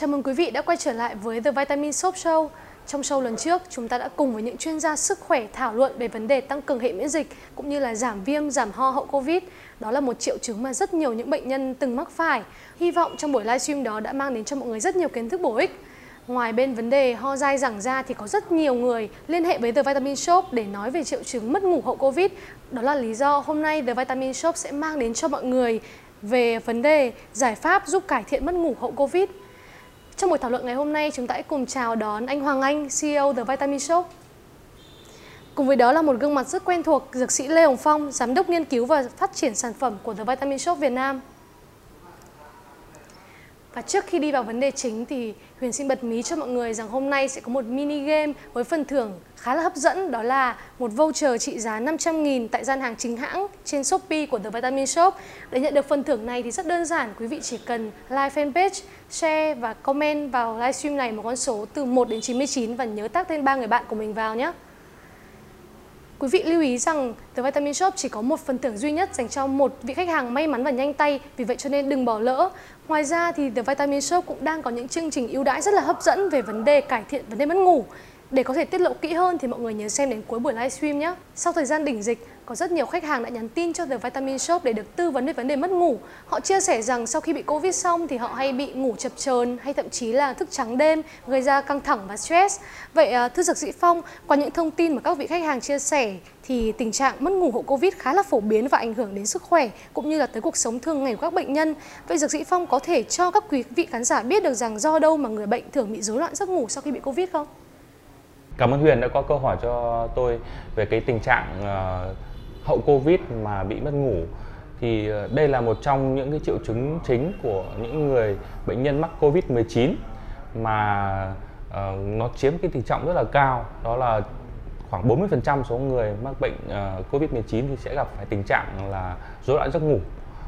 Chào mừng quý vị đã quay trở lại với The Vitamin Shop Show. Trong show lần trước, chúng ta đã cùng với những chuyên gia sức khỏe thảo luận về vấn đề tăng cường hệ miễn dịch cũng như là giảm viêm, giảm ho hậu Covid. Đó là một triệu chứng mà rất nhiều những bệnh nhân từng mắc phải. Hy vọng trong buổi livestream đó đã mang đến cho mọi người rất nhiều kiến thức bổ ích. Ngoài bên vấn đề ho dai giảng ra thì có rất nhiều người liên hệ với The Vitamin Shop để nói về triệu chứng mất ngủ hậu Covid. Đó là lý do hôm nay The Vitamin Shop sẽ mang đến cho mọi người về vấn đề giải pháp giúp cải thiện mất ngủ hậu Covid. Trong buổi thảo luận ngày hôm nay, chúng ta hãy cùng chào đón anh Hoàng Anh, CEO The Vitamin Shop. Cùng với đó là một gương mặt rất quen thuộc, dược sĩ Lê Hồng Phong, giám đốc nghiên cứu và phát triển sản phẩm của The Vitamin Shop Việt Nam. Và trước khi đi vào vấn đề chính thì Huyền xin bật mí cho mọi người rằng hôm nay sẽ có một mini game với phần thưởng khá là hấp dẫn đó là một voucher trị giá 500.000 tại gian hàng chính hãng trên Shopee của The Vitamin Shop. Để nhận được phần thưởng này thì rất đơn giản, quý vị chỉ cần like fanpage, share và comment vào livestream này một con số từ 1 đến 99 và nhớ tag tên ba người bạn của mình vào nhé. Quý vị lưu ý rằng The Vitamin Shop chỉ có một phần thưởng duy nhất dành cho một vị khách hàng may mắn và nhanh tay, vì vậy cho nên đừng bỏ lỡ. Ngoài ra thì The Vitamin Shop cũng đang có những chương trình ưu đãi rất là hấp dẫn về vấn đề cải thiện vấn đề mất ngủ. Để có thể tiết lộ kỹ hơn thì mọi người nhớ xem đến cuối buổi livestream nhé. Sau thời gian đỉnh dịch, có rất nhiều khách hàng đã nhắn tin cho The Vitamin Shop để được tư vấn về vấn đề mất ngủ. Họ chia sẻ rằng sau khi bị Covid xong thì họ hay bị ngủ chập chờn hay thậm chí là thức trắng đêm, gây ra căng thẳng và stress. Vậy à, thưa dược sĩ Phong, qua những thông tin mà các vị khách hàng chia sẻ thì tình trạng mất ngủ hậu Covid khá là phổ biến và ảnh hưởng đến sức khỏe cũng như là tới cuộc sống thường ngày của các bệnh nhân. Vậy dược sĩ Phong có thể cho các quý vị khán giả biết được rằng do đâu mà người bệnh thường bị rối loạn giấc ngủ sau khi bị Covid không? Cảm ơn Huyền đã có câu hỏi cho tôi về cái tình trạng uh, hậu Covid mà bị mất ngủ. Thì uh, đây là một trong những cái triệu chứng chính của những người bệnh nhân mắc Covid-19 mà uh, nó chiếm cái tỷ trọng rất là cao. Đó là khoảng 40% số người mắc bệnh uh, Covid-19 thì sẽ gặp phải tình trạng là rối loạn giấc ngủ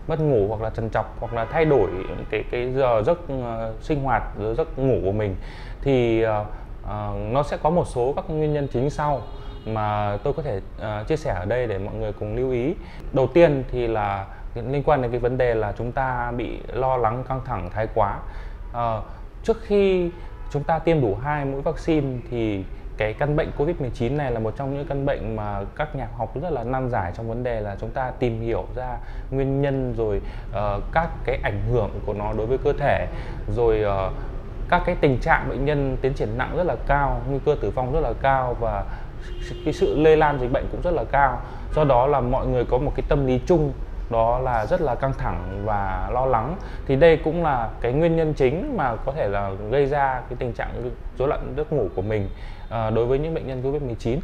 mất ngủ hoặc là trần trọc hoặc là thay đổi cái cái giờ giấc uh, sinh hoạt giờ giấc ngủ của mình thì uh, À, nó sẽ có một số các nguyên nhân chính sau mà tôi có thể uh, chia sẻ ở đây để mọi người cùng lưu ý. Đầu tiên thì là liên quan đến cái vấn đề là chúng ta bị lo lắng căng thẳng thái quá. Uh, trước khi chúng ta tiêm đủ hai mũi vaccine thì cái căn bệnh Covid-19 này là một trong những căn bệnh mà các nhà học rất là nan giải trong vấn đề là chúng ta tìm hiểu ra nguyên nhân rồi uh, các cái ảnh hưởng của nó đối với cơ thể. Rồi uh, các cái tình trạng bệnh nhân tiến triển nặng rất là cao nguy cơ tử vong rất là cao và cái sự lây lan dịch bệnh cũng rất là cao. Do đó là mọi người có một cái tâm lý chung đó là rất là căng thẳng và lo lắng. Thì đây cũng là cái nguyên nhân chính mà có thể là gây ra cái tình trạng rối loạn giấc ngủ của mình à, đối với những bệnh nhân covid 19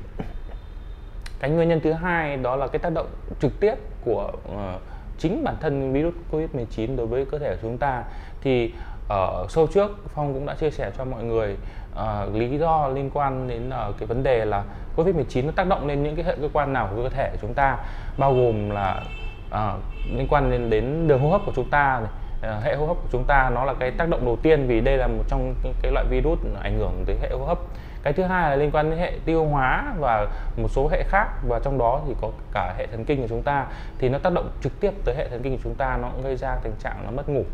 cái nguyên nhân thứ hai đó là cái tác động trực tiếp của uh, chính bản thân virus covid 19 đối với cơ thể của chúng ta. Thì ở sâu trước phong cũng đã chia sẻ cho mọi người uh, lý do liên quan đến uh, cái vấn đề là covid 19 nó tác động lên những cái hệ cơ quan nào của cơ thể của chúng ta bao gồm là uh, liên quan đến đến đường hô hấp của chúng ta này uh, hệ hô hấp của chúng ta nó là cái tác động đầu tiên vì đây là một trong cái, cái loại virus ảnh hưởng tới hệ hô hấp. Cái thứ hai là liên quan đến hệ tiêu hóa và một số hệ khác và trong đó thì có cả hệ thần kinh của chúng ta thì nó tác động trực tiếp tới hệ thần kinh của chúng ta nó cũng gây ra tình trạng là mất ngủ.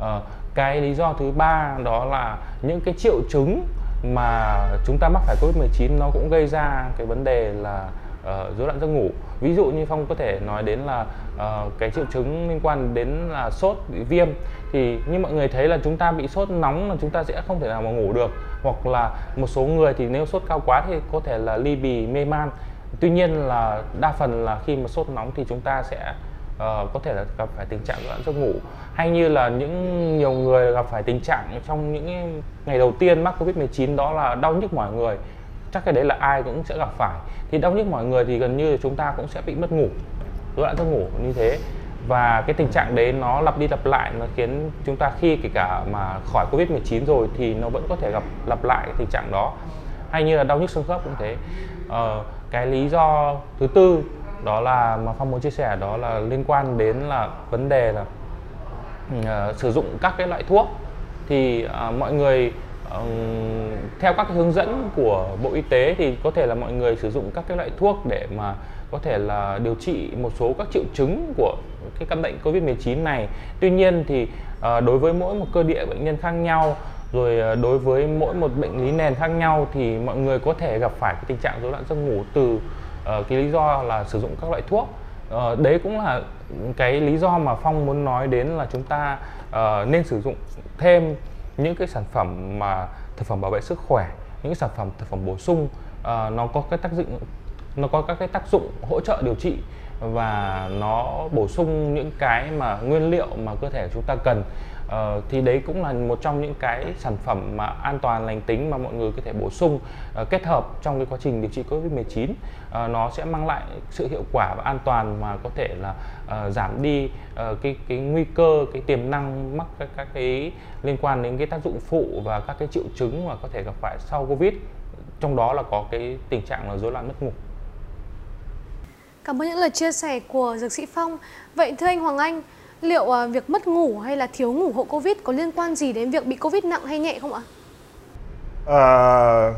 Ờ, cái lý do thứ ba đó là những cái triệu chứng mà chúng ta mắc phải Covid-19 nó cũng gây ra cái vấn đề là uh, rối loạn giấc ngủ. Ví dụ như Phong có thể nói đến là uh, cái triệu chứng liên quan đến là sốt bị viêm thì như mọi người thấy là chúng ta bị sốt nóng là chúng ta sẽ không thể nào mà ngủ được hoặc là một số người thì nếu sốt cao quá thì có thể là ly bì mê man. Tuy nhiên là đa phần là khi mà sốt nóng thì chúng ta sẽ uh, có thể là gặp phải tình trạng loạn giấc ngủ. Hay như là những nhiều người gặp phải tình trạng trong những ngày đầu tiên mắc covid 19 đó là đau nhức mỏi người chắc cái đấy là ai cũng sẽ gặp phải. Thì đau nhức mỏi người thì gần như chúng ta cũng sẽ bị mất ngủ loạn giấc ngủ như thế. Và cái tình trạng đấy nó lặp đi lặp lại nó khiến chúng ta khi kể cả mà khỏi covid 19 rồi thì nó vẫn có thể gặp lặp lại cái tình trạng đó. Hay như là đau nhức xương khớp cũng thế. Ờ, cái lý do thứ tư đó là mà phong muốn chia sẻ đó là liên quan đến là vấn đề là uh, sử dụng các cái loại thuốc thì uh, mọi người uh, theo các cái hướng dẫn của bộ y tế thì có thể là mọi người sử dụng các cái loại thuốc để mà có thể là điều trị một số các triệu chứng của cái căn bệnh Covid-19 này. Tuy nhiên thì uh, đối với mỗi một cơ địa bệnh nhân khác nhau rồi đối với mỗi một bệnh lý nền khác nhau thì mọi người có thể gặp phải cái tình trạng rối loạn giấc ngủ từ uh, cái lý do là sử dụng các loại thuốc. Uh, đấy cũng là cái lý do mà phong muốn nói đến là chúng ta uh, nên sử dụng thêm những cái sản phẩm mà thực phẩm bảo vệ sức khỏe những sản phẩm thực phẩm bổ sung. Uh, nó có cái tác dụng nó có các cái tác dụng hỗ trợ điều trị và nó bổ sung những cái mà nguyên liệu mà cơ thể chúng ta cần. Uh, thì đấy cũng là một trong những cái sản phẩm mà an toàn lành tính mà mọi người có thể bổ sung uh, kết hợp trong cái quá trình điều trị Covid-19 uh, ờ, nó sẽ mang lại sự hiệu quả và an toàn mà có thể là uh, giảm đi uh, cái cái nguy cơ cái tiềm năng mắc các, các cái liên quan đến cái tác dụng phụ và các cái triệu chứng mà có thể gặp phải sau Covid. Trong đó là có cái tình trạng là rối loạn mất ngủ. Cảm ơn những lời chia sẻ của Dược sĩ Phong. Vậy thưa anh Hoàng Anh, liệu à, việc mất ngủ hay là thiếu ngủ hậu Covid có liên quan gì đến việc bị Covid nặng hay nhẹ không ạ? À,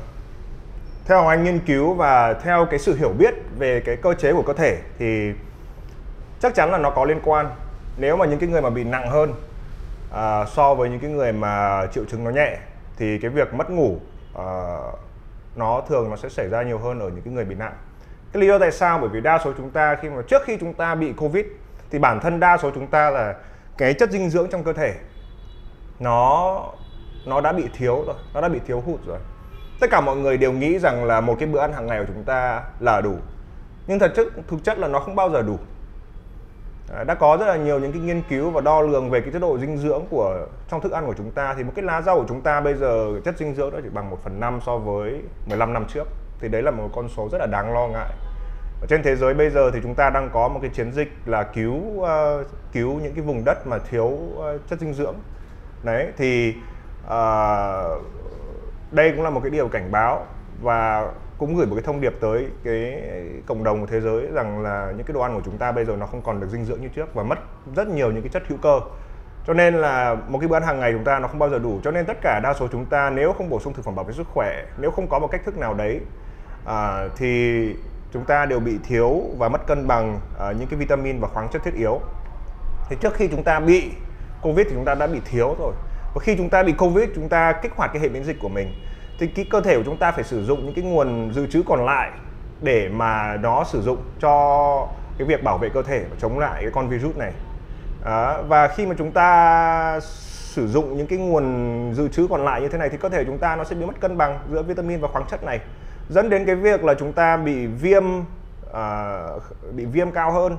theo Anh nghiên cứu và theo cái sự hiểu biết về cái cơ chế của cơ thể thì chắc chắn là nó có liên quan. Nếu mà những cái người mà bị nặng hơn à, so với những cái người mà triệu chứng nó nhẹ thì cái việc mất ngủ à, nó thường nó sẽ xảy ra nhiều hơn ở những cái người bị nặng cái lý do tại sao? Bởi vì đa số chúng ta khi mà trước khi chúng ta bị covid thì bản thân đa số chúng ta là cái chất dinh dưỡng trong cơ thể nó nó đã bị thiếu rồi, nó đã bị thiếu hụt rồi. Tất cả mọi người đều nghĩ rằng là một cái bữa ăn hàng ngày của chúng ta là đủ. Nhưng thật chất, thực chất là nó không bao giờ đủ. À, đã có rất là nhiều những cái nghiên cứu và đo lường về cái chế độ dinh dưỡng của, trong thức ăn của chúng ta thì một cái lá rau của chúng ta bây giờ chất dinh dưỡng nó chỉ bằng 1 phần năm so với 15 năm trước thì đấy là một con số rất là đáng lo ngại. Ở trên thế giới bây giờ thì chúng ta đang có một cái chiến dịch là cứu uh, cứu những cái vùng đất mà thiếu uh, chất dinh dưỡng. Đấy thì uh, đây cũng là một cái điều cảnh báo và cũng gửi một cái thông điệp tới cái cộng đồng của thế giới rằng là những cái đồ ăn của chúng ta bây giờ nó không còn được dinh dưỡng như trước và mất rất nhiều những cái chất hữu cơ. Cho nên là một cái bữa ăn hàng ngày chúng ta nó không bao giờ đủ. Cho nên tất cả đa số chúng ta nếu không bổ sung thực phẩm bảo vệ sức khỏe nếu không có một cách thức nào đấy à, thì chúng ta đều bị thiếu và mất cân bằng à, những cái vitamin và khoáng chất thiết yếu. Thì trước khi chúng ta bị covid thì chúng ta đã bị thiếu rồi. Và khi chúng ta bị covid chúng ta kích hoạt cái hệ miễn dịch của mình. Thì cái cơ thể của chúng ta phải sử dụng những cái nguồn dự trữ còn lại để mà nó sử dụng cho cái việc bảo vệ cơ thể và chống lại cái con virus này. À, và khi mà chúng ta sử dụng những cái nguồn dự trữ còn lại như thế này thì cơ thể chúng ta nó sẽ bị mất cân bằng giữa vitamin và khoáng chất này dẫn đến cái việc là chúng ta bị viêm à, bị viêm cao hơn.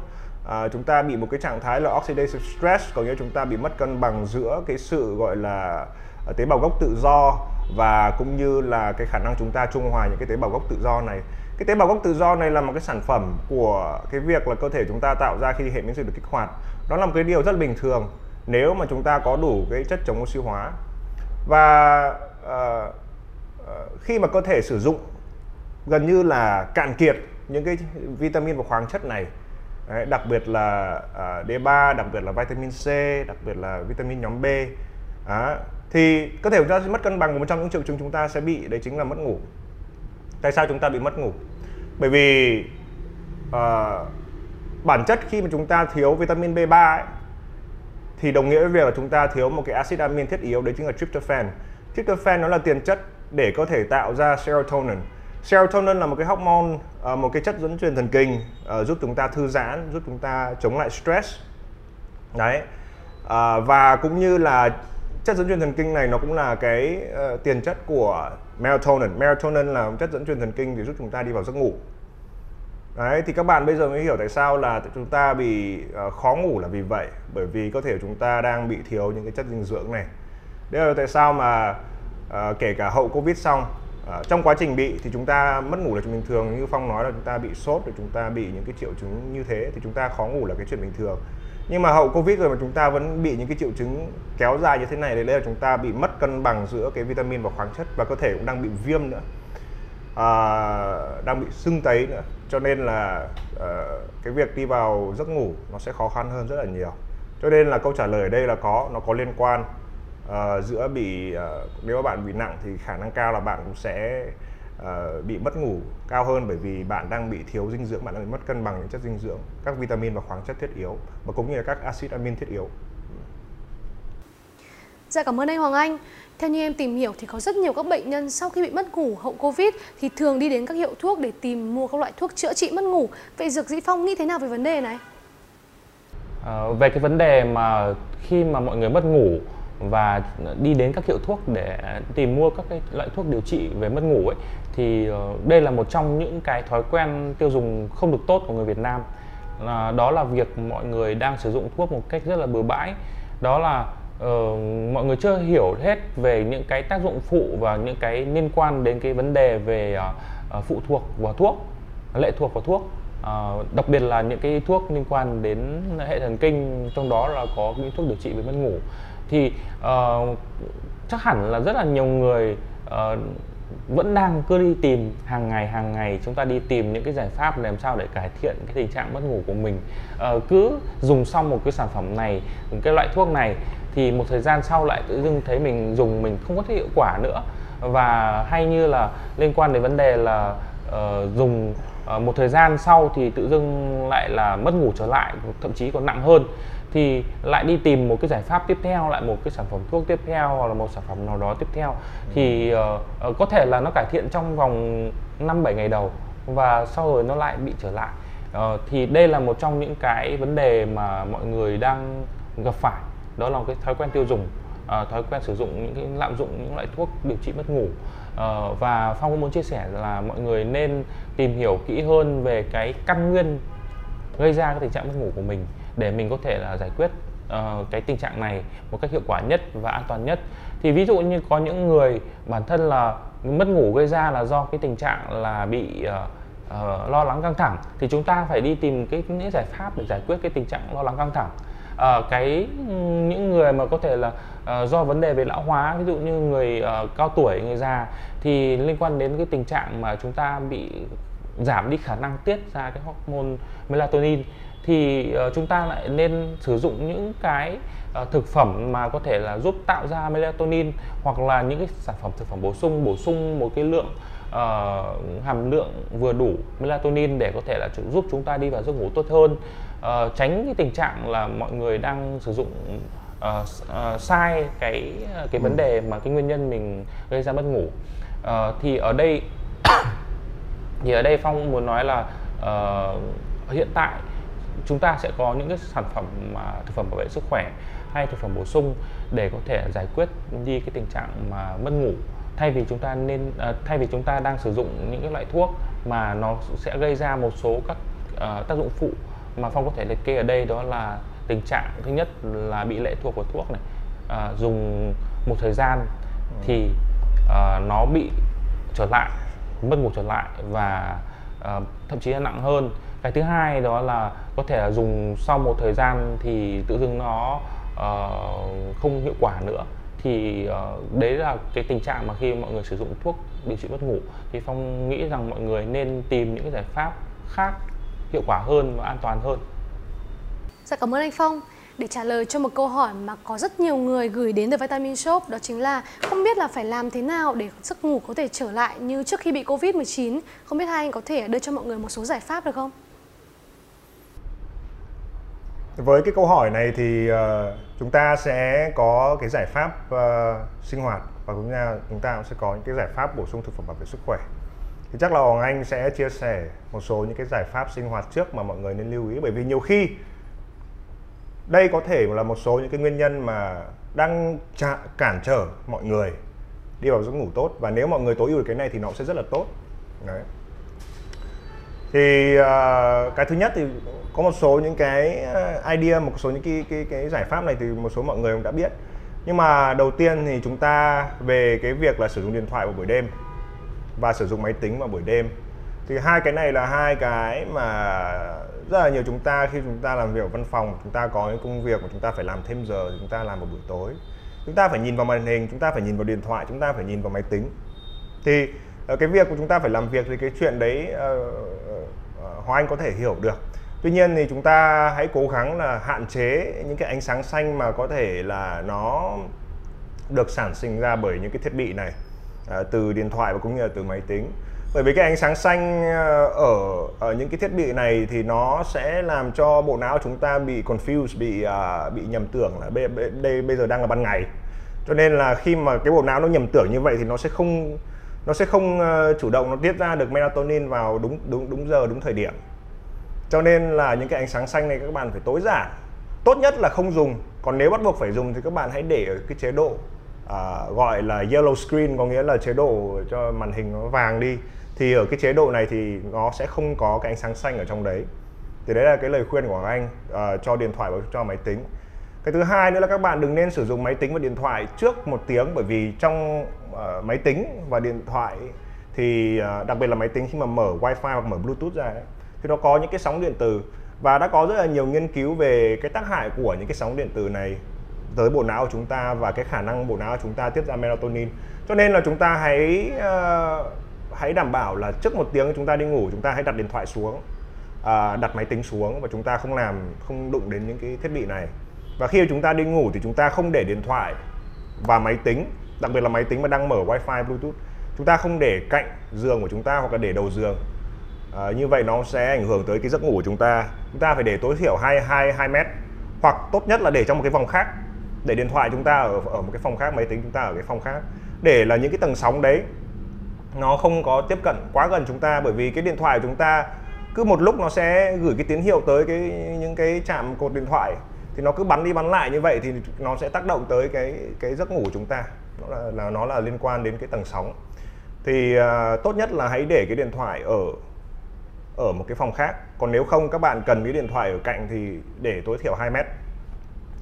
À, chúng ta bị một cái trạng thái là oxidative stress có nghĩa chúng ta bị mất cân bằng giữa cái sự gọi là à, tế bào gốc tự do và cũng như là cái khả năng chúng ta trung hòa những cái tế bào gốc tự do này. Cái tế bào gốc tự do này là một cái sản phẩm của cái việc là cơ thể chúng ta tạo ra khi hệ miễn dịch được kích hoạt. Đó là một cái điều rất bình thường nếu mà chúng ta có đủ cái chất chống oxy hóa. Và uh, uh, khi mà cơ thể sử dụng gần như là cạn kiệt những cái vitamin và khoáng chất này. Đấy, đặc biệt là à, uh, D3, đặc biệt là vitamin C, đặc biệt là vitamin nhóm B. À, thì cơ thể chúng ta sẽ mất cân bằng một trong những triệu chứng chúng ta sẽ bị đấy chính là mất ngủ. Tại sao chúng ta bị mất ngủ? Bởi vì uh, bản chất khi mà chúng ta thiếu vitamin B3 ấy, thì đồng nghĩa với việc là chúng ta thiếu một cái axit amin thiết yếu đấy chính là tryptophan. Tryptophan nó là tiền chất để có thể tạo ra serotonin. Serotonin là một cái hormone, ờ, một cái chất dẫn truyền thần kinh ờ, giúp chúng ta thư giãn, giúp chúng ta chống lại stress. Đấy. Ờ, và cũng như là chất dẫn truyền thần kinh này nó cũng là cái tiền chất của melatonin. Melatonin là một chất dẫn truyền thần kinh để giúp chúng ta đi vào giấc ngủ. Đấy, thì các bạn bây giờ mới hiểu tại sao là chúng ta bị khó ngủ là vì vậy bởi vì có thể chúng ta đang bị thiếu những cái chất dinh dưỡng này. Đây là tại sao mà uh, kể cả hậu Covid xong À, trong quá trình bị thì chúng ta mất ngủ là chuyện bình thường như phong nói là chúng ta bị sốt rồi chúng ta bị những cái triệu chứng như thế thì chúng ta khó ngủ là cái chuyện bình thường. Nhưng mà hậu covid rồi mà chúng ta vẫn bị những cái triệu chứng kéo dài như thế này thì đây là chúng ta bị mất cân bằng giữa cái vitamin và khoáng chất và cơ thể cũng đang bị viêm nữa. À, đang bị sưng tấy nữa. Cho nên là à, cái việc đi vào giấc ngủ nó sẽ khó khăn hơn rất là nhiều. Cho nên là câu trả lời ở đây là có nó có liên quan uh, giữa bị uh, nếu bạn bị nặng thì khả năng cao là bạn cũng sẽ uh, bị mất ngủ cao hơn bởi vì bạn đang bị thiếu dinh dưỡng bạn đang bị mất cân bằng những chất dinh dưỡng các vitamin và khoáng chất thiết yếu và cũng như là các axit amin thiết yếu Dạ cảm ơn anh Hoàng Anh. Theo như em tìm hiểu thì có rất nhiều các bệnh nhân sau khi bị mất ngủ hậu Covid thì thường đi đến các hiệu thuốc để tìm mua các loại thuốc chữa trị mất ngủ. Vậy Dược Dĩ Phong nghĩ thế nào về vấn đề này? À, về cái vấn đề mà khi mà mọi người mất ngủ và đi đến các hiệu thuốc để tìm mua các cái loại thuốc điều trị về mất ngủ ấy thì ờ, đây là một trong những cái thói quen tiêu dùng không được tốt của người Việt Nam. Là đó là việc mọi người đang sử dụng thuốc một cách rất là bừa bãi. Đó là uh, mọi người chưa hiểu hết về những cái tác dụng phụ và những cái liên quan đến cái vấn đề về uh, phụ thuộc vào thuốc lệ thuộc vào thuốc. Uh, đặc biệt là những cái thuốc liên quan đến hệ thần kinh trong đó là có những thuốc điều trị về mất ngủ thì uh, chắc hẳn là rất là nhiều người uh, vẫn đang cứ đi tìm hàng ngày hàng ngày chúng ta đi tìm những cái giải pháp làm sao để cải thiện cái tình trạng mất ngủ của mình. Uh, cứ dùng xong một cái sản phẩm này một cái loại thuốc này thì một thời gian sau lại tự dưng thấy mình dùng mình không có thấy hiệu quả nữa. Và hay như là liên quan đến vấn đề là uh, dùng uh, một thời gian sau thì tự dưng lại là mất ngủ trở lại thậm chí còn nặng hơn thì lại đi tìm một cái giải pháp tiếp theo lại một cái sản phẩm thuốc tiếp theo hoặc là một sản phẩm nào đó tiếp theo. Thì uh, có thể là nó cải thiện trong vòng 5 7 ngày đầu và sau rồi nó lại bị trở lại. Uh, thì đây là một trong những cái vấn đề mà mọi người đang gặp phải. Đó là cái thói quen tiêu dùng uh, thói quen sử dụng những cái lạm dụng những loại thuốc điều trị mất ngủ. Uh, và phong cũng muốn chia sẻ là mọi người nên tìm hiểu kỹ hơn về cái căn nguyên gây ra cái tình trạng mất ngủ của mình để mình có thể là giải quyết uh, cái tình trạng này một cách hiệu quả nhất và an toàn nhất. Thì ví dụ như có những người bản thân là mất ngủ gây ra là do cái tình trạng là bị uh, uh, lo lắng căng thẳng thì chúng ta phải đi tìm cái những giải pháp để giải quyết cái tình trạng lo lắng căng thẳng. Uh, cái những người mà có thể là uh, do vấn đề về lão hóa ví dụ như người uh, cao tuổi người già thì liên quan đến cái tình trạng mà chúng ta bị giảm đi khả năng tiết ra cái hormone melatonin thì uh, chúng ta lại nên sử dụng những cái uh, thực phẩm mà có thể là giúp tạo ra melatonin hoặc là những cái sản phẩm thực phẩm bổ sung bổ sung một cái lượng uh, hàm lượng vừa đủ melatonin để có thể là giúp chúng ta đi vào giấc ngủ tốt hơn. Uh, tránh cái tình trạng là mọi người đang sử dụng uh, uh, sai cái cái vấn đề mà cái nguyên nhân mình gây ra mất ngủ. Uh, thì ở đây thì ở đây phong muốn nói là uh, hiện tại chúng ta sẽ có những cái sản phẩm mà thực phẩm bảo vệ sức khỏe hay thực phẩm bổ sung để có thể giải quyết đi cái tình trạng mà mất ngủ. Thay vì chúng ta nên à, thay vì chúng ta đang sử dụng những cái loại thuốc mà nó sẽ gây ra một số các à, tác dụng phụ mà phong có thể liệt kê ở đây đó là tình trạng thứ nhất là bị lệ thuộc vào thuốc này. À, dùng một thời gian thì à, nó bị trở lại mất ngủ trở lại và à, thậm chí là nặng hơn cái thứ hai đó là có thể là dùng sau một thời gian thì tự dưng nó uh, không hiệu quả nữa thì uh, đấy là cái tình trạng mà khi mọi người sử dụng thuốc điều trị mất ngủ thì phong nghĩ rằng mọi người nên tìm những cái giải pháp khác hiệu quả hơn và an toàn hơn dạ cảm ơn anh phong để trả lời cho một câu hỏi mà có rất nhiều người gửi đến từ Vitamin Shop đó chính là không biết là phải làm thế nào để giấc ngủ có thể trở lại như trước khi bị Covid-19. Không biết hai anh có thể đưa cho mọi người một số giải pháp được không? Với cái câu hỏi này thì uh, chúng ta sẽ có cái giải pháp uh, sinh hoạt và cũng như chúng ta cũng sẽ có những cái giải pháp bổ sung thực phẩm bảo vệ sức khỏe. Thì chắc là Hoàng Anh sẽ chia sẻ một số những cái giải pháp sinh hoạt trước mà mọi người nên lưu ý. Bởi vì nhiều khi đây có thể là một số những cái nguyên nhân mà đang chạ, cản trở mọi người đi vào giấc ngủ tốt. Và nếu mọi người tối ưu được cái này thì nó sẽ rất là tốt. Đấy. Thì uh, cái thứ nhất thì có một số những cái à, idea một số những cái cái cái giải pháp này thì một số mọi người cũng đã biết. Nhưng mà đầu tiên thì chúng ta về cái việc là sử dụng điện thoại vào buổi đêm và sử dụng máy tính vào buổi đêm. Thì hai cái này là hai cái mà rất là nhiều chúng ta khi chúng ta làm việc ở văn phòng chúng ta có những công việc mà chúng ta phải làm thêm giờ chúng ta làm vào buổi tối. Chúng ta phải nhìn vào màn hình chúng ta phải nhìn vào điện thoại chúng ta phải nhìn vào máy tính. Thì ờ, cái việc của chúng ta phải làm việc thì cái chuyện đấy uh, uh, Hoàng Anh có thể hiểu được tuy nhiên thì chúng ta hãy cố gắng là hạn chế những cái ánh sáng xanh mà có thể là nó được sản sinh ra bởi những cái thiết bị này à, từ điện thoại và cũng như là từ máy tính. Bởi vì cái ánh sáng xanh ờ, ở ở những cái thiết bị này thì nó sẽ làm cho bộ não chúng ta bị confused bị uh, bị nhầm tưởng là đây, đây bây giờ đang là ban ngày. Cho nên là khi mà cái bộ não nó nhầm tưởng như vậy thì nó sẽ không nó sẽ không uh, chủ động nó tiết ra được melatonin vào đúng đúng đúng giờ đúng thời điểm cho nên là những cái ánh sáng xanh này các bạn phải tối giản. Tốt nhất là không dùng. Còn nếu bắt buộc phải dùng thì các bạn hãy để ở cái chế độ uh, gọi là yellow screen có nghĩa là chế độ cho màn hình nó vàng đi. Thì ở cái chế độ này thì nó sẽ không có cái ánh sáng xanh ở trong đấy. Thì đấy là cái lời khuyên của anh uh, cho điện thoại và cho máy tính. Cái thứ hai nữa là các bạn đừng nên sử dụng máy tính và điện thoại trước một tiếng bởi vì trong uh, máy tính và điện thoại thì uh, đặc biệt là máy tính khi mà mở wifi hoặc mở bluetooth ra ấy, thì nó có những cái sóng điện tử và đã có rất là nhiều nghiên cứu về cái tác hại của những cái sóng điện tử này tới bộ não của chúng ta và cái khả năng bộ não của chúng ta tiết ra melatonin cho nên là chúng ta hãy uh, hãy đảm bảo là trước một tiếng chúng ta đi ngủ chúng ta hãy đặt điện thoại xuống uh, đặt máy tính xuống và chúng ta không làm không đụng đến những cái thiết bị này và khi chúng ta đi ngủ thì chúng ta không để điện thoại và máy tính đặc biệt là máy tính mà đang mở wifi bluetooth chúng ta không để cạnh giường của chúng ta hoặc là để đầu giường à, như vậy nó sẽ ảnh hưởng tới cái giấc ngủ của chúng ta. Chúng ta phải để tối thiểu hai hai hai mét hoặc tốt nhất là để trong một cái phòng khác. Để điện thoại chúng ta ở ở một cái phòng khác máy tính chúng ta ở cái phòng khác. Để là những cái tầng sóng đấy nó không có tiếp cận quá gần chúng ta. Bởi vì cái điện thoại của chúng ta cứ một lúc nó sẽ gửi cái tín hiệu tới cái những cái chạm cột điện thoại. Thì nó cứ bắn đi bắn lại như vậy thì nó sẽ tác động tới cái cái giấc ngủ của chúng ta. Nó là, là nó là liên quan đến cái tầng sóng. Thì uh, tốt nhất là hãy để cái điện thoại ở ở một cái phòng khác. Còn nếu không các bạn cần cái điện thoại ở cạnh thì để tối thiểu 2 mét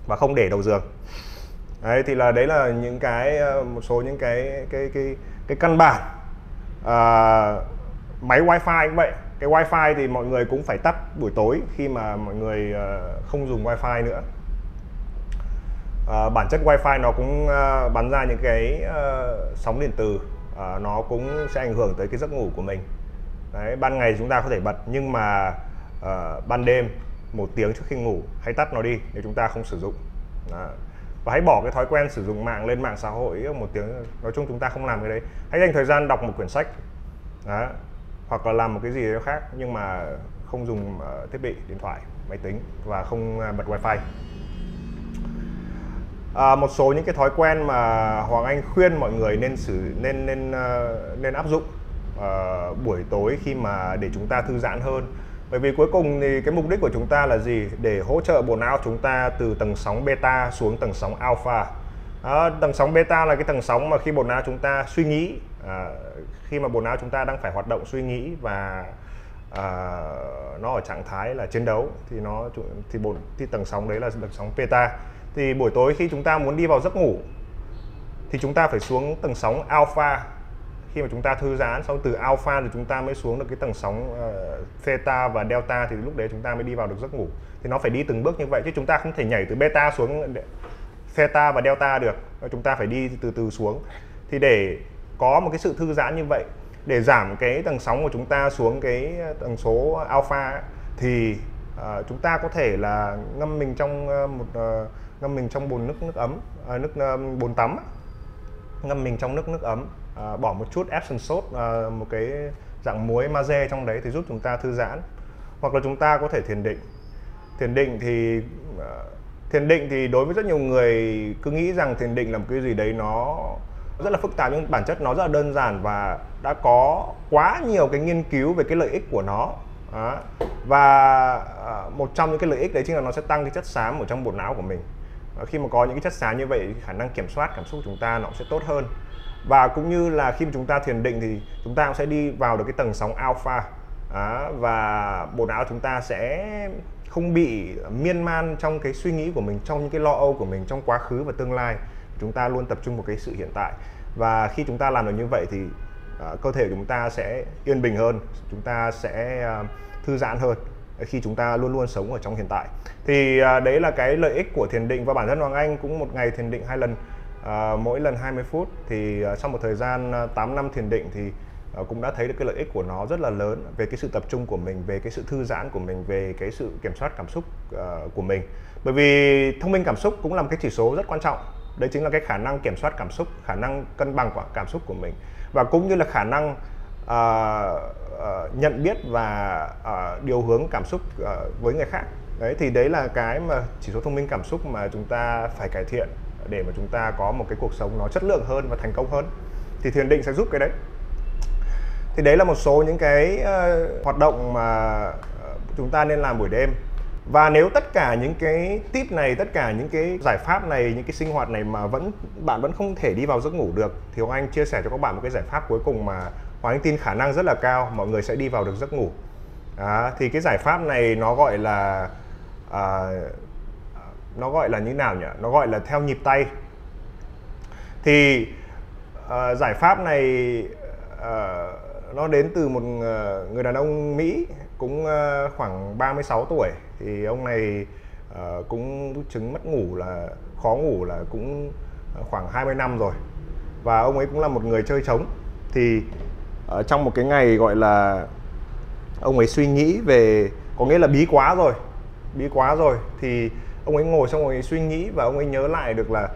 và không để đầu giường. Đấy thì là đấy là những cái ờ, một số những cái cái cái cái căn bản. À, máy wifi cũng vậy. Cái wifi thì mọi người cũng phải tắt buổi tối khi mà mọi người ờ, không dùng wifi nữa. À, bản chất wifi nó cũng ờ, bắn ra những cái uh, sóng điện từ à, nó cũng sẽ ảnh hưởng tới cái giấc ngủ của mình. Đấy, ban ngày chúng ta có thể bật nhưng mà uh, ban đêm một tiếng trước khi ngủ hãy tắt nó đi nếu chúng ta không sử dụng. Đó. và hãy bỏ cái thói quen sử dụng mạng lên mạng xã hội một tiếng nói chung chúng ta không làm cái đấy. Hãy dành thời gian đọc một quyển sách Đó hoặc là làm một cái gì đó khác nhưng mà không dùng uh, thiết bị điện thoại máy tính và không uh, bật wifi. À, một số những cái thói quen mà Hoàng Anh khuyên mọi người nên xử nên nên uh, nên áp dụng uh, buổi tối khi mà để chúng ta thư giãn hơn. Bởi vì cuối cùng thì cái mục đích của chúng ta là gì? Để hỗ trợ bộ não chúng ta từ tầng sóng beta xuống tầng sóng alpha. À, tầng sóng beta là cái tầng sóng mà khi bộ não chúng ta suy nghĩ à, khi mà bộ não chúng ta đang phải hoạt động suy nghĩ và à, nó ở trạng thái là chiến đấu thì nó thì bộ thì tầng sóng đấy là tầng sóng beta. Thì buổi tối khi chúng ta muốn đi vào giấc ngủ thì chúng ta phải xuống tầng sóng alpha khi mà chúng ta thư giãn sau từ alpha thì chúng ta mới xuống được cái tầng sóng uh, theta và delta thì lúc đấy chúng ta mới đi vào được giấc ngủ. Thì nó phải đi từng bước như vậy chứ chúng ta không thể nhảy từ beta xuống theta và delta được. Ờ, chúng ta phải đi từ từ xuống. Thì để có một cái sự thư giãn như vậy để giảm cái tầng sóng của chúng ta xuống cái ờ, tần số alpha thì uh, chúng ta có thể là ngâm mình trong uh, một uh, ngâm mình trong bồn nước nước ấm uh, nước uh, bồn tắm ngâm mình trong nước nước ấm à, bỏ một chút Epsom salt à, một cái dạng muối magie trong đấy thì giúp chúng ta thư giãn. Hoặc là chúng ta có thể thiền định. Thiền định thì à, thiền định thì đối với rất nhiều người cứ nghĩ rằng thiền định là một cái gì đấy nó rất là phức tạp nhưng bản chất nó rất là đơn giản và đã có quá nhiều cái nghiên cứu về cái lợi ích của nó. Đó. và à, một trong những cái lợi ích đấy chính là nó sẽ tăng cái chất xám ở trong bộ não của mình. Khi mà có những cái chất xám như vậy khả năng kiểm soát cảm xúc của chúng ta nó sẽ tốt hơn và cũng như là khi mà chúng ta thiền định thì chúng ta cũng sẽ đi vào được cái tầng sóng alpha. À, và bộ não chúng ta sẽ không bị miên man trong cái suy nghĩ của mình trong những cái lo âu của mình trong quá khứ và tương lai. Chúng ta luôn tập trung vào cái sự hiện tại. Và khi chúng ta làm được như vậy thì uh, cơ thể của chúng ta sẽ yên bình hơn chúng ta sẽ uh, thư giãn hơn à, khi chúng ta luôn luôn sống ở trong hiện tại. Thì uh, đấy là cái lợi ích của thiền định. Và bản thân Hoàng Anh cũng một ngày thiền định hai lần à, mỗi lần 20 phút thì à, sau một thời gian à, 8 năm thiền định thì à, cũng đã thấy được cái lợi ích của nó rất là lớn về cái sự tập trung của mình về cái sự thư giãn của mình về cái sự kiểm soát cảm xúc à, của mình. Bởi vì thông minh cảm xúc cũng là một cái chỉ số rất quan trọng. Đấy chính là cái khả năng kiểm soát cảm xúc khả năng cân bằng của cảm xúc của mình. Và cũng như là khả năng à, à, nhận biết và à, điều hướng cảm xúc à, với người khác. Đấy thì đấy là cái mà chỉ số thông minh cảm xúc mà chúng ta phải cải thiện để mà chúng ta có một cái cuộc sống nó chất lượng hơn và thành công hơn thì thiền định sẽ giúp cái đấy. Thì đấy là một số những cái uh, hoạt động mà ờ, chúng ta nên làm buổi đêm. Và nếu tất cả những cái tip này tất cả những cái giải pháp này những cái sinh hoạt này mà vẫn bạn vẫn không thể đi vào giấc ngủ được thì Hoàng Anh chia sẻ cho các bạn một cái giải pháp cuối cùng mà Hoàng Anh tin khả năng rất là cao mọi người sẽ đi vào được giấc ngủ. À, thì cái giải pháp này nó gọi là à, nó gọi là như nào nhỉ? Nó gọi là theo nhịp tay. Thì uh, giải pháp này uh, nó đến từ một ờ, người đàn ông Mỹ cũng uh, khoảng 36 tuổi. Thì ông này uh, cũng chứng mất ngủ là khó ngủ là cũng khoảng 20 năm rồi. Và ông ấy cũng là một người chơi trống. Thì uh, trong một cái ngày gọi là ông ấy suy nghĩ về có nghĩa là bí quá rồi bí quá rồi thì ông ấy ngồi xong ông ấy suy nghĩ và ông ấy nhớ lại được là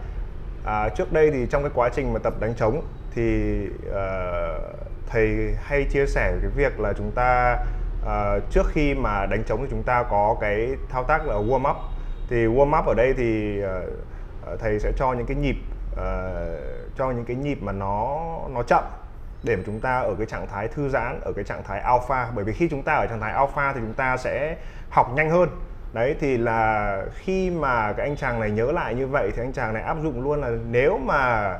à, trước đây thì trong cái quá trình mà tập đánh trống thì uh, thầy hay chia sẻ cái việc là chúng ta uh, trước khi mà đánh trống thì chúng ta có cái thao tác là warm up. Thì warm up ở đây thì uh, thầy sẽ cho những cái nhịp uh, cho những cái nhịp mà nó nó chậm để mà chúng ta ở cái trạng thái thư giãn ở cái trạng thái alpha. Bởi vì khi chúng ta ở trạng thái alpha thì chúng ta sẽ học nhanh hơn đấy thì là khi mà cái anh chàng này nhớ lại như vậy thì anh chàng này áp dụng luôn là nếu mà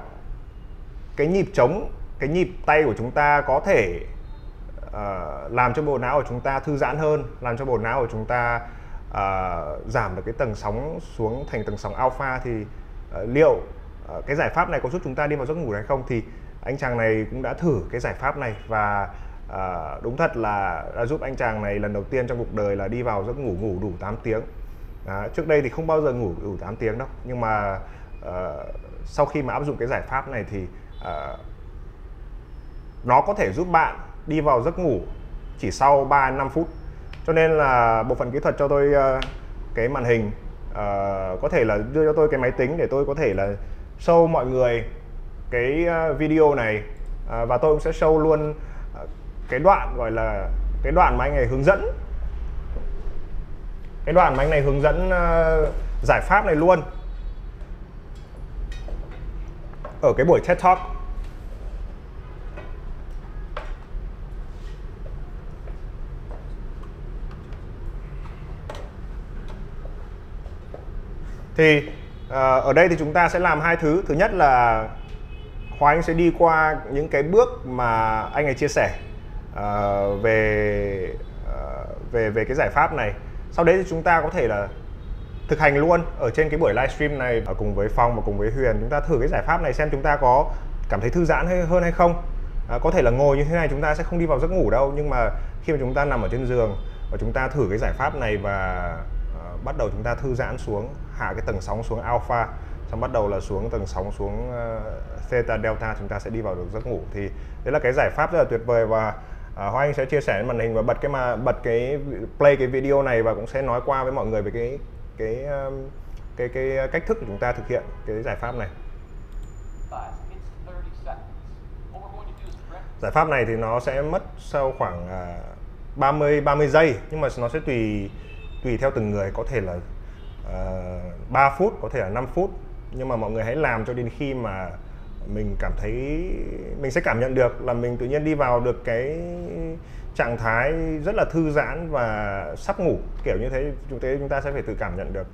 cái nhịp trống cái nhịp tay của chúng ta có thể uh, làm cho bộ não của chúng ta thư giãn hơn làm cho bộ não của chúng ta uh, giảm được cái tầng sóng xuống thành tầng sóng alpha thì uh, liệu uh, cái giải pháp này có giúp chúng ta đi vào giấc ngủ hay không? Thì anh chàng này cũng đã thử cái giải pháp này và à, đúng thật là đã giúp anh chàng này lần đầu tiên trong cuộc đời là đi vào giấc ngủ ngủ đủ 8 tiếng. À, trước đây thì không bao giờ ngủ đủ 8 tiếng đâu. Nhưng mà à, sau khi mà áp dụng cái giải pháp này thì à, nó có thể giúp bạn đi vào giấc ngủ chỉ sau 3 5 phút. Cho nên là bộ phận kỹ thuật cho tôi uh, cái màn hình uh, có thể là đưa cho tôi cái máy tính để tôi có thể là show mọi người cái video này. Uh, và tôi cũng sẽ show luôn cái đoạn gọi là cái đoạn mà anh này hướng dẫn. Cái đoạn mà anh này hướng dẫn uh, giải pháp này luôn. Ở cái buổi TED Talk. Thì uh, ở đây thì chúng ta sẽ làm hai thứ. Thứ nhất là Khoa Anh sẽ đi qua những cái bước mà anh ấy chia sẻ uh, về uh, về về cái giải pháp này. Sau đấy thì chúng ta có thể là thực hành luôn ở trên cái buổi livestream này ở cùng với Phong và cùng với Huyền. Chúng ta thử cái giải pháp này xem chúng ta có cảm thấy thư giãn hay hơn hay không. À, có thể là ngồi như thế này chúng ta sẽ không đi vào giấc ngủ đâu nhưng mà khi mà chúng ta nằm ở trên giường và chúng ta thử cái giải pháp này và uh, bắt đầu chúng ta thư giãn xuống hạ cái tầng sóng xuống alpha xong bắt đầu là xuống tầng sóng xuống uh, theta delta chúng ta sẽ đi vào được giấc ngủ. Thì đấy là cái giải pháp rất là tuyệt vời và à, Hoa Anh sẽ chia sẻ màn hình và bật cái mà bật cái play cái video này và cũng sẽ nói qua với mọi người về cái cái um, cái cái cách thức của chúng ta thực hiện cái giải pháp này. Giải pháp này thì nó sẽ mất sau khoảng à, 30 30 giây nhưng mà nó sẽ tùy tùy theo từng người có thể là à, uh, 3 phút có thể là 5 phút. Nhưng mà mọi người hãy làm cho đến khi mà mình cảm thấy mình sẽ cảm nhận được là mình tự nhiên đi vào được cái trạng thái rất là thư giãn và sắp ngủ kiểu như thế chúng ta chúng ta sẽ phải tự cảm nhận được.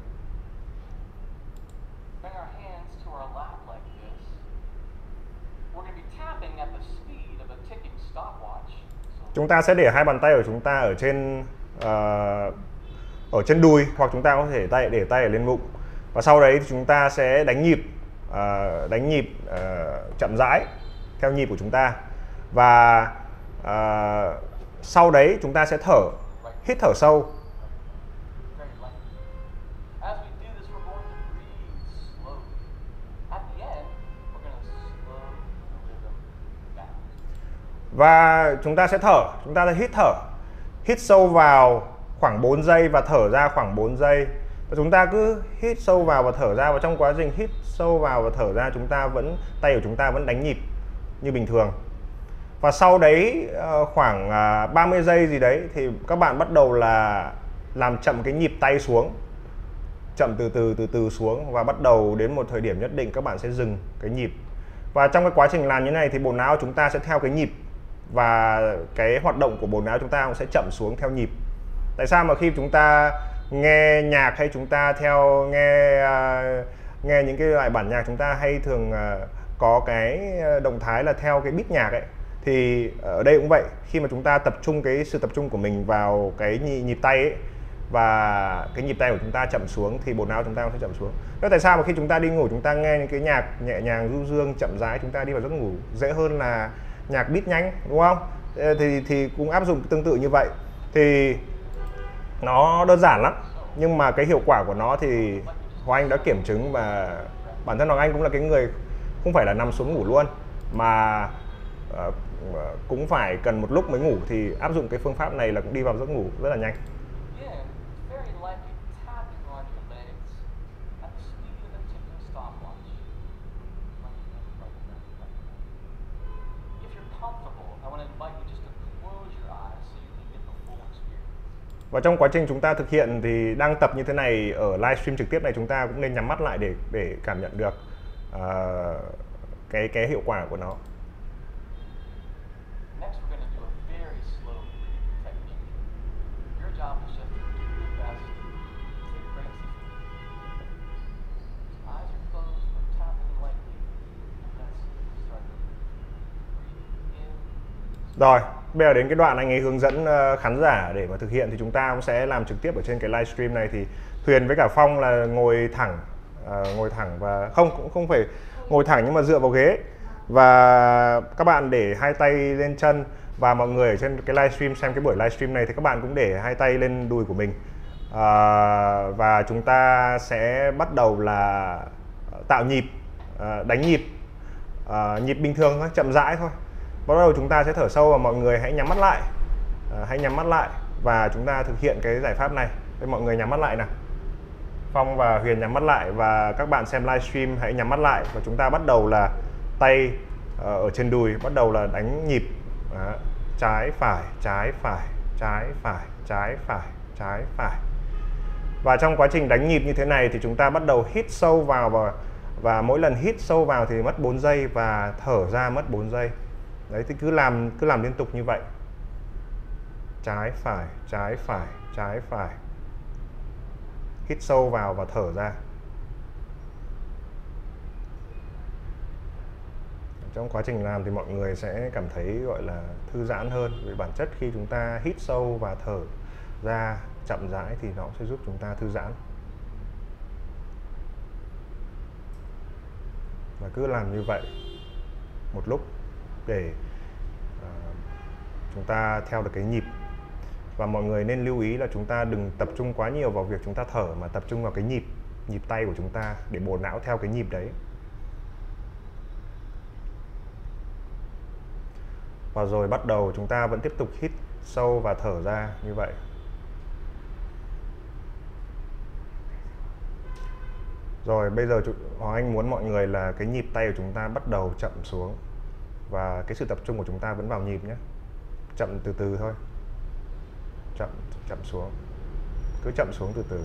Chúng ta sẽ để hai bàn tay của chúng ta ở trên uh, ở chân đùi hoặc chúng ta có thể tay để tay ở lên bụng. Và sau đấy thì chúng ta sẽ đánh nhịp uh, đánh nhịp uh, chậm rãi theo nhịp của chúng ta. Và uh, sau đấy chúng ta sẽ thở hít thở sâu. Và chúng ta sẽ thở chúng ta sẽ hít thở. Hít sâu vào khoảng 4 giây và thở ra khoảng 4 giây và chúng ta cứ hít sâu vào và thở ra và trong quá trình hít sâu vào và thở ra, chúng ta vẫn, tay của chúng ta vẫn đánh nhịp như bình thường. Và sau đấy ờ, khoảng à, 30 giây gì đấy thì các bạn bắt đầu là làm chậm cái nhịp tay xuống, chậm từ từ từ từ xuống và bắt đầu đến một thời điểm nhất định các bạn sẽ dừng cái nhịp. Và trong cái quá trình làm như này thì bộ não chúng ta sẽ theo cái nhịp và cái hoạt động của bộ não chúng ta cũng sẽ chậm xuống theo nhịp. Tại sao mà khi chúng ta nghe nhạc hay chúng ta theo nghe uh, nghe những cái loại bản nhạc chúng ta hay thường uh, có cái à, động thái là theo cái beat nhạc ấy thì ở đây cũng vậy khi mà chúng ta tập trung cái sự tập trung của mình vào cái nhịp tay ấy và cái nhịp tay của chúng ta chậm xuống thì bộ não chúng ta cũng sẽ chậm xuống. Thế tại sao mà khi chúng ta đi ngủ chúng ta nghe những cái nhạc nhẹ nhàng du dương chậm rãi chúng ta đi vào giấc ngủ dễ hơn là nhạc beat nhanh đúng không? Thì thì cũng áp dụng tương tự như vậy. Thì nó đơn giản lắm nhưng mà cái hiệu quả của nó thì Hoàng Anh đã kiểm chứng và bản thân Hoàng Anh cũng là cái người không phải là nằm xuống ngủ luôn mà uh, cũng phải cần một lúc mới ngủ thì áp dụng cái phương pháp này là cũng đi vào giấc ngủ rất là nhanh. Và trong quá trình chúng ta thực hiện thì đang tập như thế này ở livestream trực tiếp này chúng ta cũng nên nhắm mắt lại để để cảm nhận được uh, cái cái hiệu quả của nó. Rồi, bây giờ đến cái đoạn anh ấy hướng dẫn ờ, khán giả để mà thực hiện thì chúng ta cũng sẽ làm trực tiếp ở trên cái livestream này. Thì Huyền với cả Phong là ngồi thẳng ờ, ngồi thẳng và không cũng không phải ngồi thẳng nhưng mà dựa vào ghế. Và các bạn để hai tay lên chân và mọi người ở trên cái livestream xem cái buổi livestream này thì các bạn cũng để hai tay lên đùi của mình. À, và chúng ta sẽ bắt đầu là tạo nhịp à, đánh nhịp à, nhịp bình thường thôi chậm rãi thôi bắt đầu chúng ta sẽ thở sâu và mọi người hãy nhắm mắt lại. À, hãy nhắm mắt lại và chúng ta thực hiện cái giải pháp này. Đây, mọi người nhắm mắt lại nào. Phong và Huyền nhắm mắt lại và các bạn xem livestream hãy nhắm mắt lại và chúng ta bắt đầu là tay à, ở trên đùi bắt đầu là đánh nhịp. Đó. trái phải trái phải trái phải trái phải trái phải. Và trong quá trình đánh nhịp như thế này thì chúng ta bắt đầu hít sâu vào và và mỗi lần hít sâu vào thì mất 4 giây và thở ra mất 4 giây đấy, thì cứ làm cứ làm liên tục như vậy. Trái phải trái phải trái phải. Hít sâu vào và thở ra. Trong quá trình làm thì mọi người sẽ cảm thấy, gọi là, thư giãn hơn. Vì bản chất khi chúng ta hít sâu và thở ra chậm rãi thì nó sẽ giúp chúng ta thư giãn. Và cứ làm như vậy một lúc để uh, chúng ta theo được cái nhịp. Và mọi người nên lưu ý là chúng ta đừng tập trung quá nhiều vào việc chúng ta thở mà tập trung vào cái nhịp nhịp tay của chúng ta để bộ não theo cái nhịp đấy. Và rồi bắt đầu chúng ta vẫn tiếp tục hít sâu và thở ra như vậy. Rồi bây giờ Hoàng Anh muốn mọi người là cái nhịp tay của chúng ta bắt đầu chậm xuống và cái sự tập trung của chúng ta vẫn vào nhịp nhé. Chậm từ từ thôi. Chậm chậm xuống. Cứ chậm xuống từ từ.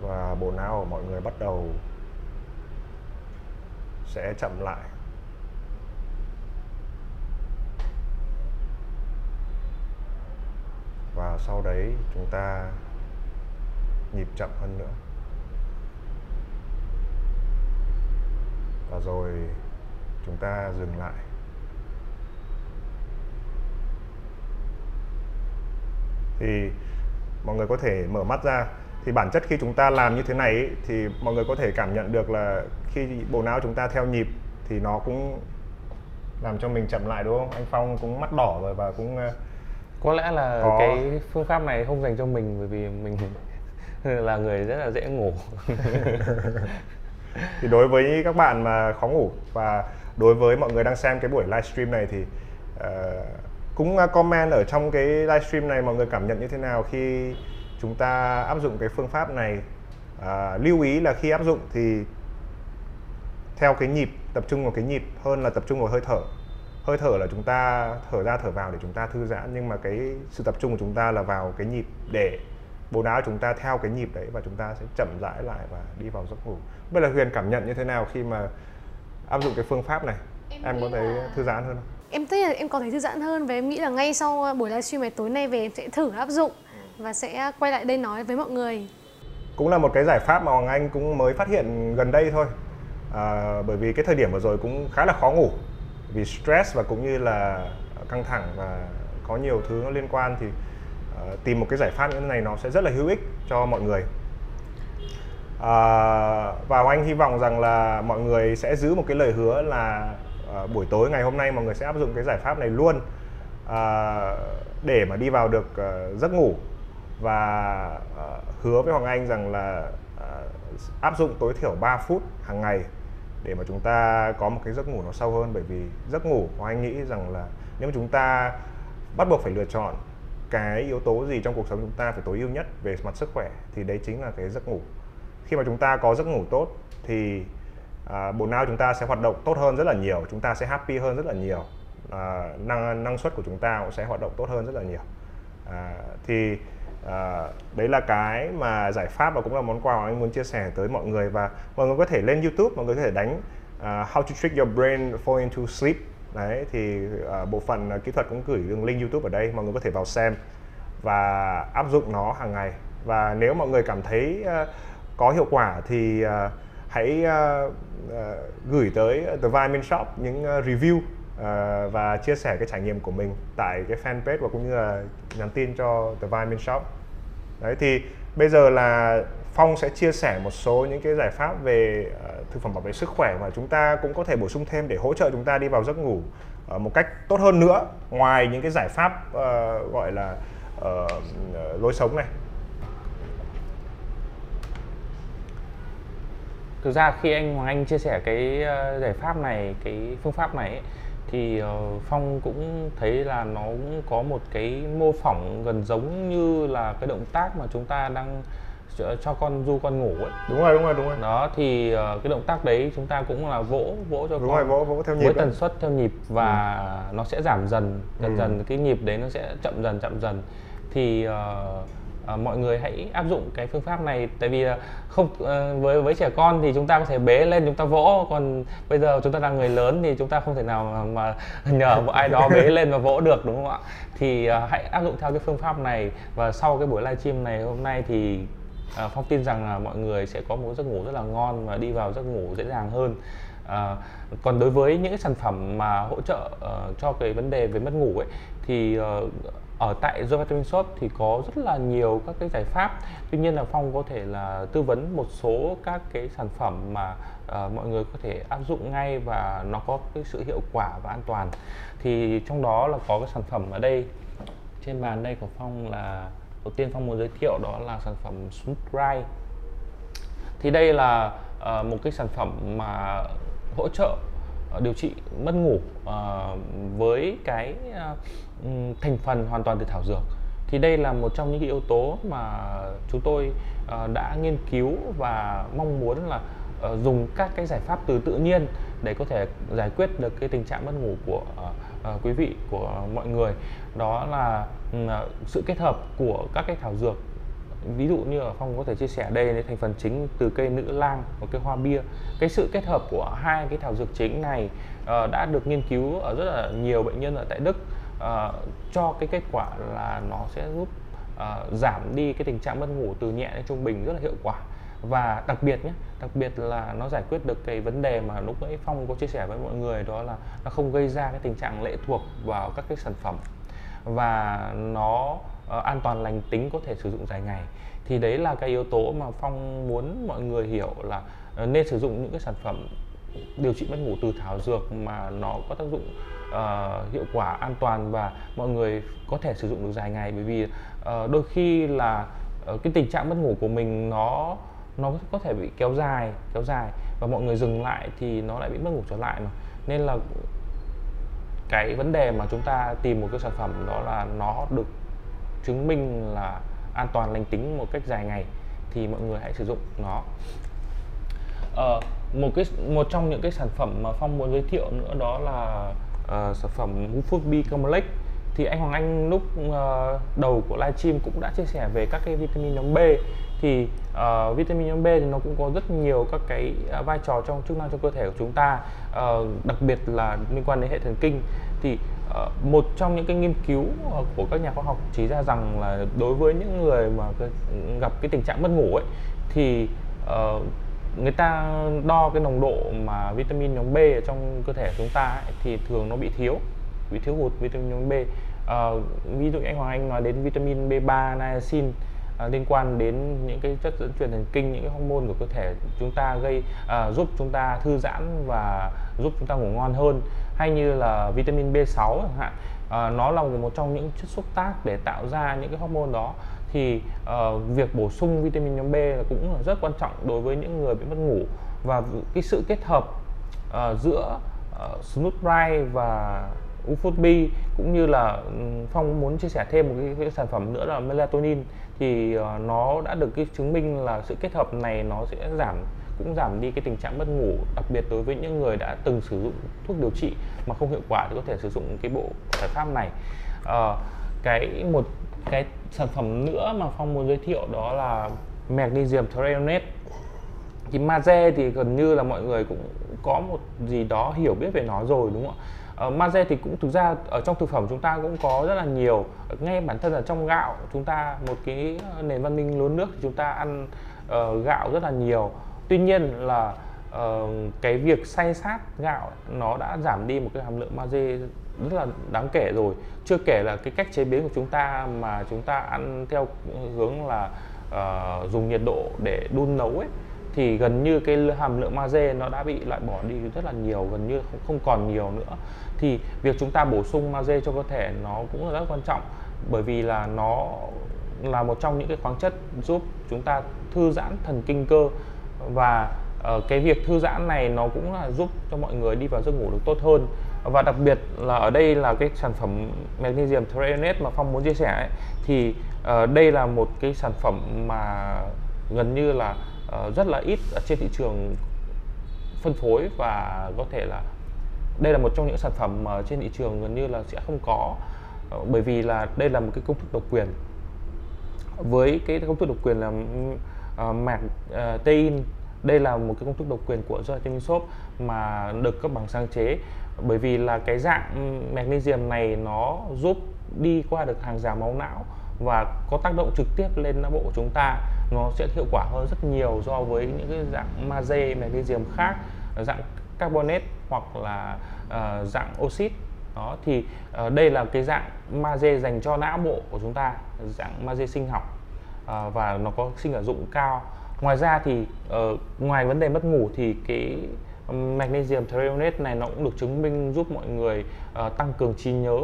Và bộ não của mọi người bắt đầu sẽ chậm lại. Và sau đấy chúng ta nhịp chậm hơn nữa. Và rồi chúng ta dừng lại. Thì mọi người có thể mở mắt ra. Thì bản chất khi chúng ta làm như thế này ý, thì mọi người có thể cảm nhận được là khi bộ não chúng ta theo nhịp thì nó cũng làm cho mình chậm lại đúng không? Anh phong cũng mắt đỏ rồi và cũng ờ, có lẽ là có... cái phương pháp này không dành cho mình bởi vì mình là người rất là dễ ngủ. Thì đối với các bạn mà khó ngủ và đối với mọi người đang xem cái buổi livestream này thì uh, cũng à, comment ở trong cái livestream này mọi người cảm nhận như thế nào khi chúng ta áp dụng cái phương pháp này? Uh, lưu ý là khi áp dụng thì theo cái nhịp tập trung vào cái nhịp hơn là tập trung vào hơi thở. Hơi thở là chúng ta thở ra thở vào để chúng ta thư giãn nhưng mà cái sự tập trung của chúng ta là vào cái nhịp để bộ não chúng ta theo cái nhịp đấy và chúng ta sẽ chậm rãi lại và đi vào giấc ngủ. Bây giờ huyền cảm nhận như thế nào khi mà áp dụng cái phương pháp này? Em, em có thấy là... thư giãn hơn không? Em thấy là em có thấy thư giãn hơn và em nghĩ là ngay sau buổi livestream này tối nay về em sẽ thử áp dụng và sẽ quay lại đây nói với mọi người. Cũng là một cái giải pháp mà Hoàng Anh cũng mới phát hiện gần đây thôi. À, bởi vì cái thời điểm vừa rồi cũng khá là khó ngủ vì stress và cũng như là căng thẳng và có nhiều thứ nó liên quan thì uh, tìm một cái giải pháp như thế này nó sẽ rất là hữu ích cho mọi người. À, và anh hy vọng rằng là mọi người sẽ giữ một cái lời hứa là à, buổi tối ngày hôm nay mọi người sẽ áp dụng cái giải pháp này luôn à, để mà đi vào được à, giấc ngủ. Và à, hứa với Hoàng Anh rằng là à, áp dụng tối thiểu 3 phút hàng ngày để mà chúng ta có một cái giấc ngủ nó sâu hơn. Bởi vì giấc ngủ Hoàng Anh nghĩ rằng là nếu mà chúng ta bắt buộc phải lựa chọn cái yếu tố gì trong cuộc sống chúng ta phải tối ưu nhất về mặt sức khỏe thì đấy chính là cái giấc ngủ. Khi mà chúng ta có giấc ngủ tốt thì à, bộ não chúng ta sẽ hoạt động tốt hơn rất là nhiều chúng ta sẽ happy hơn rất là nhiều à, năng năng suất của chúng ta cũng sẽ hoạt động tốt hơn rất là nhiều. À, thì à, đấy là cái mà giải pháp và cũng là món quà mà anh muốn chia sẻ tới mọi người. Và mọi người có thể lên YouTube mọi người có thể đánh uh, how to trick your brain fall into sleep đấy thì uh, bộ phận uh, kỹ thuật cũng gửi đường link YouTube ở đây mọi người có thể vào xem và áp dụng nó hàng ngày. Và nếu mọi người cảm thấy uh, có hiệu quả thì uh, hãy uh, uh, gửi tới The Vitamin Shop những uh, review uh, và chia sẻ cái trải nghiệm của mình tại cái fanpage và cũng như là nhắn tin cho The Vitamin Shop. Đấy thì bây giờ là Phong sẽ chia sẻ một số những cái giải pháp về uh, thực phẩm bảo vệ sức khỏe mà chúng ta cũng có thể bổ sung thêm để hỗ trợ chúng ta đi vào giấc ngủ uh, một cách tốt hơn nữa ngoài những cái giải pháp uh, gọi là uh, lối sống này. Thực ra khi anh Hoàng Anh chia sẻ cái giải pháp này cái phương pháp này ấy, thì uh, Phong cũng thấy là nó cũng có một cái mô phỏng gần giống như là cái động tác mà chúng ta đang cho con du con ngủ ấy. Đúng rồi đúng rồi đúng rồi. Đó thì uh, cái động tác đấy chúng ta cũng là vỗ vỗ cho đúng con. rồi, vỗ vỗ theo nhịp với tần suất theo nhịp và ừ. nó sẽ giảm dần dần Ừ. dần cái nhịp đấy nó sẽ chậm dần chậm dần. Thì uh, à, mọi người hãy áp dụng cái phương pháp này tại vì không à, với với trẻ con thì chúng ta có thể bế lên chúng ta vỗ. Còn bây giờ chúng ta là người lớn thì chúng ta không thể nào mà, mà nhờ một ai đó bế lên và vỗ được đúng không ạ? Thì à, hãy áp dụng theo cái phương pháp này. Và sau cái buổi livestream này hôm nay thì à, phong tin rằng là mọi người sẽ có một giấc ngủ rất là ngon và đi vào giấc ngủ dễ dàng hơn. À, còn đối với những cái sản phẩm mà hỗ trợ uh, cho cái vấn đề về mất ngủ ấy thì uh, ở tại The Vitamin Shop thì có rất là nhiều các cái giải pháp. Tuy nhiên là Phong có thể là tư vấn một số các cái sản phẩm mà uh, mọi người có thể áp dụng ngay và nó có cái sự hiệu quả và an toàn. Thì trong đó là có cái sản phẩm ở đây. Trên bàn đây của Phong là đầu tiên Phong muốn giới thiệu đó là sản phẩm Smooth thì đây là uh, một cái sản phẩm mà hỗ trợ uh, điều trị mất ngủ uh, với cái uh, thành phần hoàn toàn từ thảo dược. Thì đây là một trong những cái yếu tố mà chúng tôi uh, đã nghiên cứu và mong muốn là uh, dùng các cái giải pháp từ tự nhiên để có thể giải quyết được cái tình trạng mất ngủ của uh, uh, quý vị của mọi người. Đó là ừ, à, sự kết hợp của các cái thảo dược. Ví dụ như ở phong có thể chia sẻ đây là thành phần chính từ cây nữ lang và cây hoa bia. Cái sự kết hợp của hai cái thảo dược chính này uh, đã được nghiên cứu ở rất là nhiều bệnh nhân ở tại đức. Uh, cho cái kết quả là nó sẽ giúp uh, giảm đi cái tình trạng mất ngủ từ nhẹ đến trung bình rất là hiệu quả và đặc biệt nhé đặc biệt là nó giải quyết được cái vấn đề mà lúc nãy phong có chia sẻ với mọi người đó là nó không gây ra cái tình trạng lệ thuộc vào các cái sản phẩm. Và nó uh, an toàn lành tính có thể sử dụng dài ngày. Thì đấy là cái yếu tố mà phong muốn mọi người hiểu là uh, nên sử dụng những cái sản phẩm điều trị mất ngủ từ thảo dược mà nó có tác dụng uh, hiệu quả an toàn và mọi người có thể sử dụng được dài ngày. Bởi vì uh, đôi khi là uh, cái tình trạng mất ngủ của mình nó nó có thể bị kéo dài kéo dài và mọi người dừng lại thì nó lại bị mất ngủ trở lại mà. Nên là cái vấn đề mà chúng ta tìm một cái sản phẩm đó là nó được chứng minh là an toàn lành tính một cách dài ngày thì mọi người hãy sử dụng nó. Ờ, một cái một trong những cái sản phẩm mà phong muốn giới thiệu nữa đó là uh, sản phẩm Food B Complex thì anh Hoàng Anh lúc uh, đầu của livestream cũng đã chia sẻ về các cái vitamin nhóm B. Thì uh, vitamin nhóm B thì nó cũng có rất nhiều các cái uh, vai trò trong chức năng trong cơ thể của chúng ta uh, đặc biệt là liên quan đến hệ thần kinh. Thì uh, một trong những cái nghiên cứu uh, của các nhà khoa học chỉ ra rằng là đối với những người mà gặp cái tình trạng mất ngủ ấy thì uh, người ta đo cái nồng độ mà vitamin nhóm B ở trong cơ thể của chúng ta ấy, thì thường nó bị thiếu bị thiếu hụt vitamin nhóm B. Uh, ví dụ anh Hoàng Anh nói đến vitamin B3 niacin. À, liên quan đến những cái chất dẫn truyền thần kinh những cái hormone của cơ thể chúng ta gây uh, giúp chúng ta thư giãn và giúp chúng ta ngủ ngon hơn. Hay như là vitamin B6 chẳng hạn uh, nó là một trong những chất xúc tác để tạo ra những cái hormone đó. Thì uh, việc bổ sung vitamin nhóm B là cũng là rất quan trọng đối với những người bị mất ngủ. Và cái sự kết hợp uh, giữa ờ, uh, Snoot và Ufotbi cũng như là ừ, Phong muốn chia sẻ thêm một cái, cái sản phẩm nữa là melatonin thì ờ, nó đã được cái chứng minh là sự kết hợp này nó sẽ giảm cũng giảm đi cái tình trạng mất ngủ đặc biệt đối với những người đã từng sử dụng thuốc điều trị mà không hiệu quả thì có thể sử dụng cái bộ giải pháp này. À, cái một cái sản phẩm nữa mà phong muốn giới thiệu đó là magnesium threonate thì magie thì gần như là mọi người cũng có một gì đó hiểu biết về nó rồi đúng không ạ? Ờ, uh, magie thì cũng thực ra ở trong thực phẩm chúng ta cũng có rất là nhiều. Ngay bản thân là trong gạo chúng ta một cái ờ, nền văn minh lúa nước thì chúng ta ăn uh, gạo rất là nhiều. Tuy nhiên là uh, cái việc xay sát gạo nó đã giảm đi một cái hàm lượng magie rất là đáng kể rồi. Chưa kể là cái cách chế biến của chúng ta mà chúng ta ăn theo hướng là uh, dùng nhiệt độ để đun nấu ấy thì gần như cái hàm lượng magie nó đã bị loại bỏ đi rất là nhiều gần như không, không còn nhiều nữa thì việc chúng ta bổ sung magie cho cơ thể nó cũng là rất quan trọng bởi vì là nó là một trong những cái khoáng chất giúp chúng ta thư giãn thần kinh cơ. Và uh, cái việc thư giãn này nó cũng là giúp cho mọi người đi vào giấc ngủ được tốt hơn. Và đặc biệt là ở đây là cái sản phẩm magnesium threonate mà phong muốn chia sẻ ấy, thì uh, đây là một cái sản phẩm mà gần như là uh, rất là ít ở trên thị trường phân phối và có thể là đây là một trong những sản phẩm mà trên thị trường gần như là sẽ không có ờ, bởi vì là đây là một cái công thức độc quyền. Với cái công thức độc quyền là uh, mạc uh, tein đây là một cái công thức độc quyền của Vitamin Shop mà được cấp bằng sáng chế. Bởi vì là cái dạng magnesium này nó giúp đi qua được hàng rào máu não và có tác động trực tiếp lên não bộ của chúng ta. Nó sẽ hiệu quả hơn rất nhiều so với những cái dạng magie magnesium khác dạng carbonate hoặc là uh, dạng oxit. Đó thì uh, đây là cái dạng magie dành cho não bộ của chúng ta dạng magie sinh học uh, và nó có sinh ở dụng cao. Ngoài ra thì uh, ngoài vấn đề mất ngủ thì cái magnesium threonate này nó cũng được chứng minh giúp mọi người uh, tăng cường trí nhớ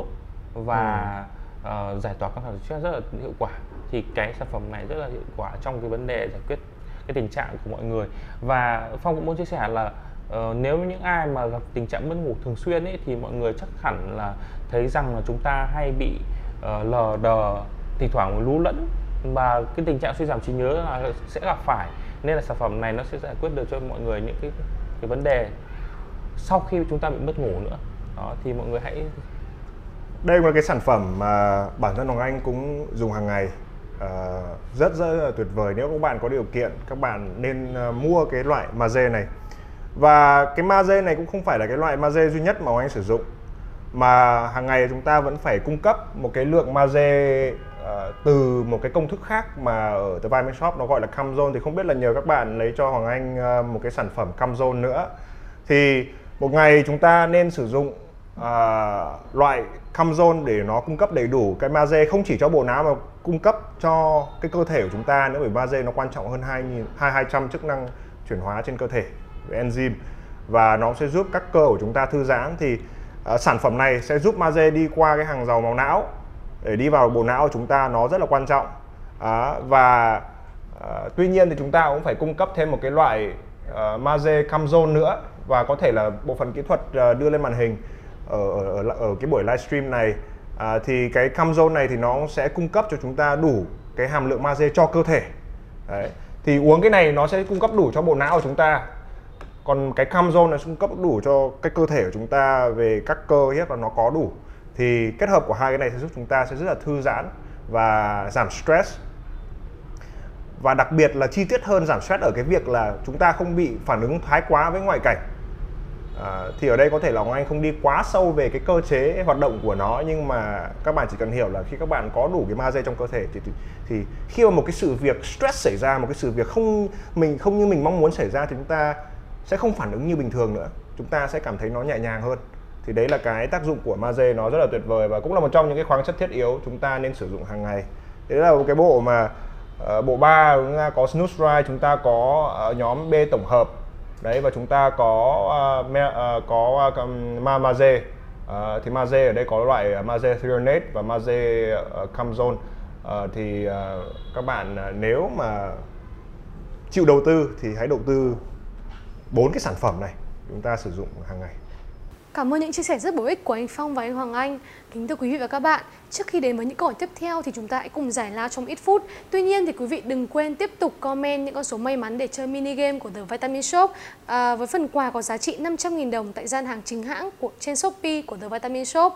và ừ. uh, giải tỏa căng thẳng stress rất là hiệu quả. Thì cái sản phẩm này rất là hiệu quả trong cái vấn đề giải quyết cái tình trạng của mọi người. Và phong cũng muốn chia sẻ là uh, nếu những ai mà gặp tình trạng mất ngủ thường xuyên ấy thì mọi người chắc hẳn là thấy rằng là chúng ta hay bị uh, lờ đờ thỉnh thoảng lú lẫn. Và cái tình trạng suy giảm trí nhớ là sẽ gặp phải. Nên là sản phẩm này nó sẽ giải quyết được cho mọi người những cái cái vấn đề sau khi chúng ta bị mất ngủ nữa. Đó thì mọi người hãy đây là cái sản phẩm mà bản thân Hoàng Anh cũng dùng hàng ngày. À, rất rất là tuyệt vời. Nếu các bạn có điều kiện các bạn nên mua cái loại magie này và cái magie này cũng không phải là cái loại magie duy nhất mà Hoàng Anh sử dụng. Mà hàng ngày chúng ta vẫn phải cung cấp một cái lượng magie uh, ờ, từ một cái công thức khác mà ở The Vitamin Shop nó gọi là Camzone thì không biết là nhờ các bạn lấy cho Hoàng Anh uh, một cái sản phẩm Camzone nữa. Thì một ngày chúng ta nên sử dụng uh, loại Camzone để nó cung cấp đầy đủ cái magie không chỉ cho bộ não mà cung cấp cho cái cơ thể của chúng ta nữa bởi magie nó quan trọng hơn 200 chức năng chuyển hóa trên cơ thể enzyme và nó sẽ giúp các cơ của chúng ta thư giãn thì uh, sản phẩm này sẽ giúp magie đi qua cái hàng rào máu não. Để đi vào bộ não của chúng ta nó rất là quan trọng. À, và à, tuy nhiên thì chúng ta cũng phải cung cấp thêm một cái loại ờ, uh, magie camzone nữa. Và có thể là bộ phận kỹ thuật uh, đưa lên màn hình ở, ở, ở, ở cái buổi livestream này. À, thì cái camzone này thì nó sẽ cung cấp cho chúng ta đủ cái hàm lượng magie cho cơ thể. Đấy. thì uống cái này nó sẽ cung cấp đủ cho bộ não của chúng ta còn cái camzone này cung cấp đủ cho cái cơ thể của chúng ta về các cơ hiếp là nó có đủ. Thì kết hợp của hai cái này sẽ giúp chúng ta sẽ rất là thư giãn và giảm stress. Và đặc biệt là chi tiết hơn giảm stress ở cái việc là chúng ta không bị phản ứng thái quá với ngoại cảnh. À, thì ở đây có thể là Anh không đi quá sâu về cái cơ chế hoạt động của nó nhưng mà các bạn chỉ cần hiểu là khi các bạn có đủ cái ma dây trong cơ thể thì, thì thì khi mà một cái sự việc stress xảy ra một cái sự việc không mình không như mình mong muốn xảy ra thì chúng ta sẽ không phản ứng như bình thường nữa. Chúng ta sẽ cảm thấy nó nhẹ nhàng hơn. Thì đấy là cái tác dụng của magie nó rất là tuyệt vời và cũng là một trong những cái khoáng chất thiết yếu chúng ta nên sử dụng hàng ngày. Đấy là một cái bộ mà uh, bộ ba chúng ta có snooze dry chúng ta có uh, nhóm B tổng hợp. Đấy và chúng ta có uh, me, uh, có uh, ma magie uh, thì magie ở đây có loại magie threonate và magie uh, camzone uh, thì uh, các bạn uh, nếu mà chịu đầu tư thì hãy đầu tư bốn cái sản phẩm này chúng ta sử dụng hàng ngày Cảm ơn những chia sẻ rất bổ ích của anh Phong và anh Hoàng Anh. Kính thưa quý vị và các bạn, trước khi đến với những câu hỏi tiếp theo thì chúng ta hãy cùng giải lao trong ít phút. Tuy nhiên thì quý vị đừng quên tiếp tục comment những con số may mắn để chơi mini game của The Vitamin Shop à, với phần quà có giá trị 500.000 đồng tại gian hàng chính hãng của trên Shopee của The Vitamin Shop.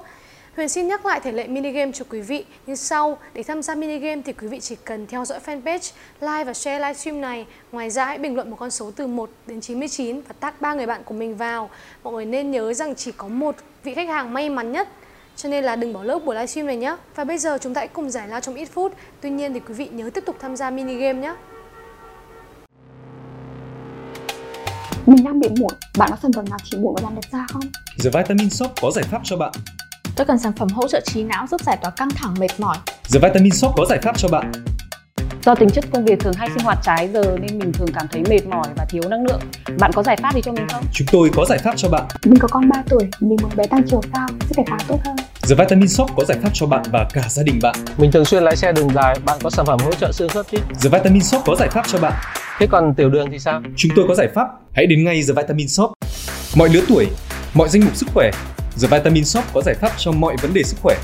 Huyền xin nhắc lại thể lệ mini game cho quý vị như sau. Để tham gia mini game thì quý vị chỉ cần theo dõi fanpage, like và share livestream này. Ngoài ra hãy bình luận một con số từ 1 đến 99 và tag ba người bạn của mình vào. Mọi người nên nhớ rằng chỉ có một vị khách hàng may mắn nhất cho nên là đừng bỏ lỡ buổi livestream này nhé. Và bây giờ chúng ta hãy cùng giải lao trong ít phút. Tuy nhiên thì quý vị nhớ tiếp tục tham gia mini game nhé. Mình đang bị mụn, bạn có sản phẩm nào trị mụn và làm đẹp da không? The Vitamin Shop có giải pháp cho bạn. Tôi cần sản phẩm hỗ trợ trí não giúp giải tỏa căng thẳng mệt mỏi. The Vitamin Shop có giải pháp cho bạn. Do tính chất công việc thường hay sinh hoạt trái giờ nên mình thường cảm thấy mệt mỏi và thiếu năng lượng. Bạn có giải pháp gì cho mình không? Chúng tôi có giải pháp cho bạn. Mình có con 3 tuổi, mình muốn bé tăng chiều cao, sức đề kháng tốt hơn. The Vitamin Shop có giải pháp cho bạn và cả gia đình bạn. Mình thường xuyên lái xe đường dài, bạn có sản phẩm hỗ trợ xương khớp chứ? The Vitamin Shop có giải pháp cho bạn. Thế còn tiểu đường thì sao? Chúng tôi có giải pháp. Hãy đến ngay The Vitamin Shop. Mọi lứa tuổi, mọi danh mục sức khỏe, The Vitamin Shop có giải pháp cho mọi vấn đề sức khỏe.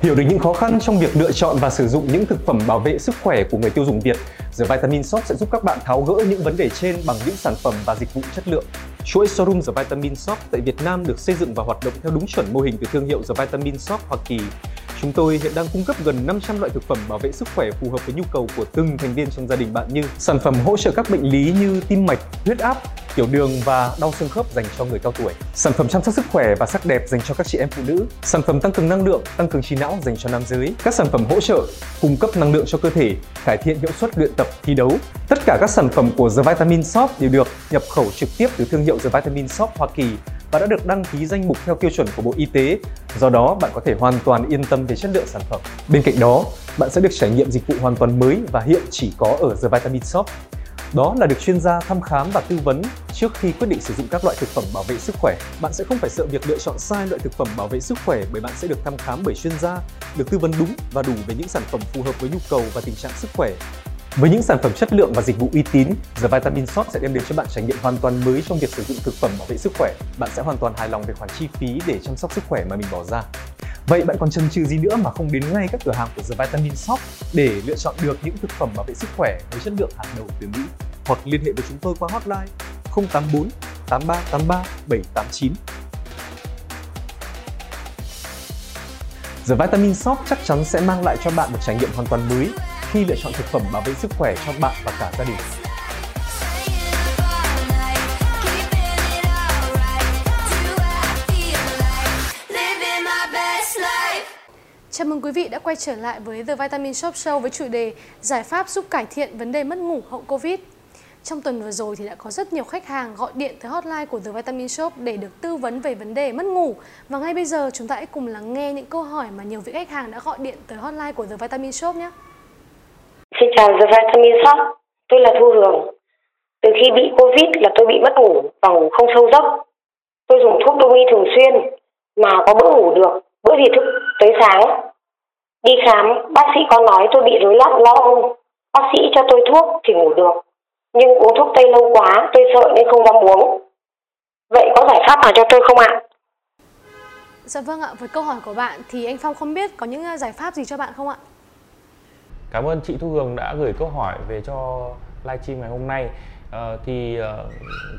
Hiểu được những khó khăn trong việc lựa chọn và sử dụng những thực phẩm bảo vệ sức khỏe của người tiêu dùng Việt, The Vitamin Shop sẽ giúp các bạn tháo gỡ những vấn đề trên bằng những sản phẩm và dịch vụ chất lượng. Chuỗi showroom The Vitamin Shop tại Việt Nam được xây dựng và hoạt động theo đúng chuẩn mô hình từ thương hiệu The Vitamin Shop Hoa Kỳ. Chúng tôi hiện đang cung cấp gần 500 loại thực phẩm bảo vệ sức khỏe phù hợp với nhu cầu của từng thành viên trong gia đình bạn như sản phẩm hỗ trợ các bệnh lý như tim mạch, huyết áp, tiểu đường và đau xương khớp dành cho người cao tuổi. Sản phẩm chăm sóc sức khỏe và sắc đẹp dành cho các chị em phụ nữ. Sản phẩm tăng cường năng lượng, tăng cường trí não dành cho nam giới. Các sản phẩm hỗ trợ cung cấp năng lượng cho cơ thể, cải thiện hiệu suất luyện tập thi đấu. Tất cả các sản phẩm của The Vitamin Shop đều được nhập khẩu trực tiếp từ thương hiệu The Vitamin Shop Hoa Kỳ và đã được đăng ký danh mục theo tiêu chuẩn của Bộ Y tế. Do đó, bạn có thể hoàn toàn yên tâm về chất lượng sản phẩm. Bên cạnh đó, bạn sẽ được trải nghiệm dịch vụ hoàn toàn mới và hiện chỉ có ở The Vitamin Shop. Đó là được chuyên gia thăm khám và tư vấn trước khi quyết định sử dụng các loại thực phẩm bảo vệ sức khỏe. Bạn sẽ không phải sợ việc lựa chọn sai loại thực phẩm bảo vệ sức khỏe bởi bạn sẽ được thăm khám bởi chuyên gia, được tư vấn đúng và đủ về những sản phẩm phù hợp với nhu cầu và tình trạng sức khỏe. Với những sản phẩm chất lượng và dịch vụ uy tín, The Vitamin Shop sẽ đem đến cho bạn trải nghiệm hoàn toàn mới trong việc sử dụng thực phẩm bảo vệ sức khỏe. Bạn sẽ hoàn toàn hài lòng về khoản chi phí để chăm sóc sức khỏe mà mình bỏ ra. Vậy bạn còn chần chừ gì nữa mà không đến ngay các cửa hàng của The Vitamin Shop để lựa chọn được những thực phẩm bảo vệ sức khỏe với chất lượng hàng đầu từ Mỹ? Hoặc liên hệ với chúng tôi qua hotline 084 8383 789. The Vitamin Shop chắc chắn sẽ mang lại cho bạn một trải nghiệm hoàn toàn mới khi lựa chọn thực phẩm bảo vệ sức khỏe cho bạn và cả gia đình. Chào mừng quý vị đã quay trở lại với The Vitamin Shop Show với chủ đề Giải pháp giúp cải thiện vấn đề mất ngủ hậu Covid. Trong tuần vừa rồi thì đã có rất nhiều khách hàng gọi điện tới hotline của The Vitamin Shop để được tư vấn về vấn đề mất ngủ. Và ngay bây giờ chúng ta hãy cùng lắng nghe những câu hỏi mà nhiều vị khách hàng đã gọi điện tới hotline của The Vitamin Shop nhé. Xin chào The Vitamin Shop, tôi là Thu Hường. Từ khi bị Covid là tôi bị mất ngủ và ngủ không sâu giấc. Tôi dùng thuốc đông y thường xuyên mà có bữa ngủ được, bữa thì thức tới sáng. Đi khám, bác sĩ có nói tôi bị rối loạn lo âu. Bác sĩ cho tôi thuốc thì ngủ được. Nhưng uống thuốc tây lâu quá, tôi sợ nên không dám uống. Vậy có giải pháp nào cho tôi không ạ? Dạ vâng ạ, với câu hỏi của bạn thì anh Phong không biết có những ờ, giải pháp gì cho bạn không ạ? Cảm ơn chị Thu Hường đã gửi câu hỏi về cho livestream ngày hôm nay. uh, thì uh,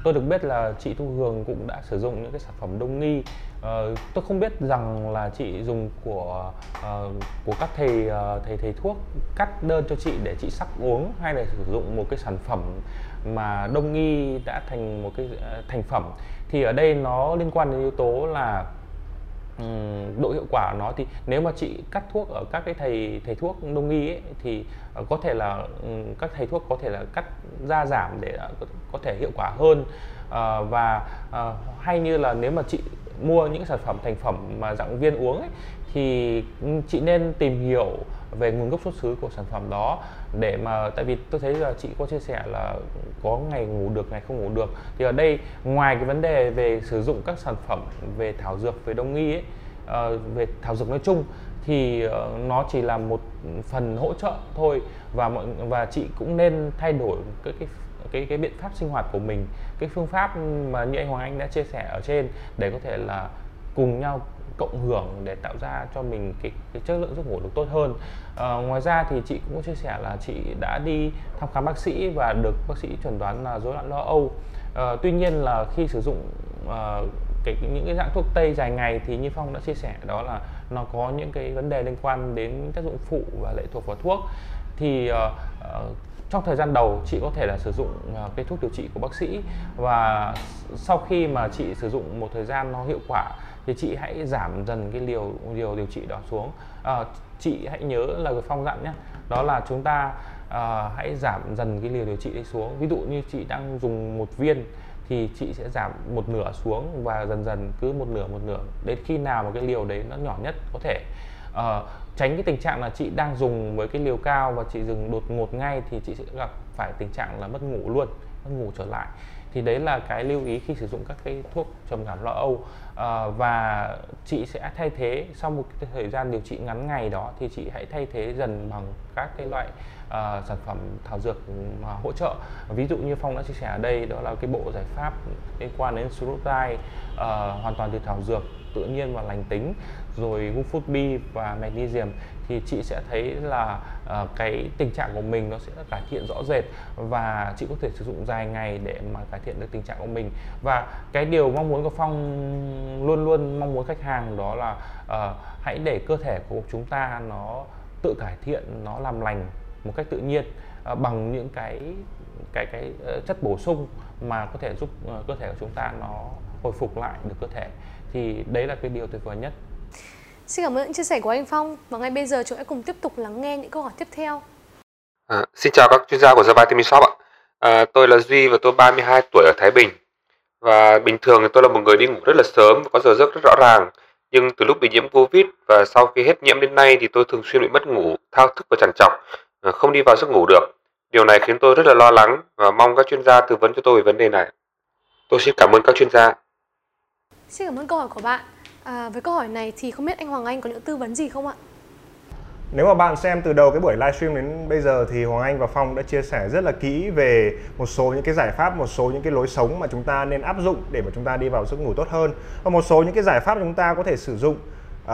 tôi được biết là chị Thu Hường cũng đã sử dụng những cái sản phẩm đông nghi uh, tôi không biết rằng là chị dùng của uh, của các thầy uh, thầy thầy thuốc cắt đơn cho chị để chị sắc uống hay là sử dụng một cái sản phẩm mà đông nghi đã thành một cái uh, thành phẩm thì ở đây nó liên quan đến yếu tố là Ừ, độ hiệu quả của nó thì nếu mà chị cắt thuốc ở các cái thầy thầy thuốc đông y ấy, thì ờ, có thể là ừ, các thầy thuốc có thể là cắt da giảm để ờ, có thể hiệu quả hơn. À, và à, hay như là nếu mà chị mua những sản phẩm thành phẩm mà dạng viên uống ấy, thì ừ, chị nên tìm hiểu về nguồn gốc xuất xứ của sản phẩm đó để mà, tại vì tôi thấy là chị có chia sẻ là có ngày ngủ được, ngày không ngủ được. Thì ở đây, ngoài cái vấn đề về sử dụng các sản phẩm về thảo dược, về đông y ấy ờ, về thảo dược nói chung, thì ờ, nó chỉ là một phần hỗ trợ thôi và mọi, và chị cũng nên thay đổi cái cái cái cái biện pháp sinh hoạt của mình, cái phương pháp mà như anh Hoàng Anh đã chia sẻ ở trên để có thể là cùng nhau cộng hưởng để tạo ra cho mình cái, cái chất lượng giấc ngủ được tốt hơn. À, ngoài ra thì chị cũng chia sẻ là chị đã đi thăm khám bác sĩ và được bác sĩ chuẩn đoán là rối loạn lo âu. À, tuy nhiên là khi sử dụng à, cái những cái dạng thuốc tây dài ngày thì như phong đã chia sẻ đó là nó có những cái vấn đề liên quan đến tác dụng phụ và lệ thuộc vào thuốc. Thì uh, uh, trong thời gian đầu chị có thể là sử dụng uh, cái thuốc điều trị của bác sĩ và sau khi mà chị sử dụng một thời gian nó hiệu quả thì chị hãy giảm dần cái liều liều điều trị đó xuống. À, chị hãy nhớ là phong dặn nhé đó là chúng ta à, hãy giảm dần cái liều điều trị đi xuống. Ví dụ như chị đang dùng một viên thì chị sẽ giảm một nửa xuống và dần dần cứ một nửa một nửa. Đến khi nào mà cái liều đấy nó nhỏ nhất có thể. À, tránh cái tình trạng là chị đang dùng với cái liều cao và chị dừng đột ngột ngay thì chị sẽ gặp phải tình trạng là mất ngủ luôn mất ngủ trở lại thì đấy là cái lưu ý khi sử dụng các cái thuốc trầm cảm lo âu. À, và chị sẽ thay thế sau một cái thời gian điều trị ngắn ngày đó thì chị hãy thay thế dần bằng các cái loại uh, sản phẩm thảo dược mà hỗ trợ. Ví dụ như phong đã chia sẻ ở đây đó là cái bộ giải pháp liên quan đến Surutai uh, à, hoàn toàn từ thảo dược tự nhiên và lành tính rồi Woofut và magnesium. Thì chị sẽ thấy là uh, cái tình trạng của mình nó sẽ cải thiện rõ rệt và chị có thể sử dụng dài ngày để mà cải thiện được tình trạng của mình. Và cái điều mong muốn của phong luôn luôn mong muốn khách hàng đó là uh, hãy để cơ thể của chúng ta nó tự cải thiện nó làm lành một cách tự nhiên uh, bằng những cái cái cái uh, chất bổ sung mà có thể giúp uh, cơ thể của chúng ta nó hồi phục lại được cơ thể. Thì đấy là cái điều tuyệt vời nhất. Xin cảm ơn những chia sẻ của anh Phong và ngay bây giờ chúng ta cùng tiếp tục lắng nghe những câu hỏi tiếp theo. À, xin chào các chuyên gia của The Vitamin Shop ạ. À, tôi là Duy và tôi 32 tuổi ở Thái Bình. Và bình thường thì tôi là một người đi ngủ rất là sớm và có giờ giấc rất rõ ràng. Nhưng từ lúc bị nhiễm Covid và sau khi hết nhiễm đến nay thì tôi thường xuyên bị mất ngủ, thao thức và trằn trọc, à, không đi vào giấc ngủ được. Điều này khiến tôi rất là lo lắng và mong các chuyên gia tư vấn cho tôi về vấn đề này. Tôi xin cảm ơn các chuyên gia. Xin cảm ơn câu hỏi của bạn. À, với câu hỏi này thì không biết anh Hoàng Anh có những tư vấn gì không ạ? Nếu mà bạn xem từ đầu cái buổi livestream đến bây giờ thì Hoàng Anh và Phong đã chia sẻ rất là kỹ về một số những cái giải pháp, một số những cái lối sống mà chúng ta nên áp dụng để mà chúng ta đi vào giấc ngủ tốt hơn và một số những cái giải pháp chúng ta có thể sử dụng uh,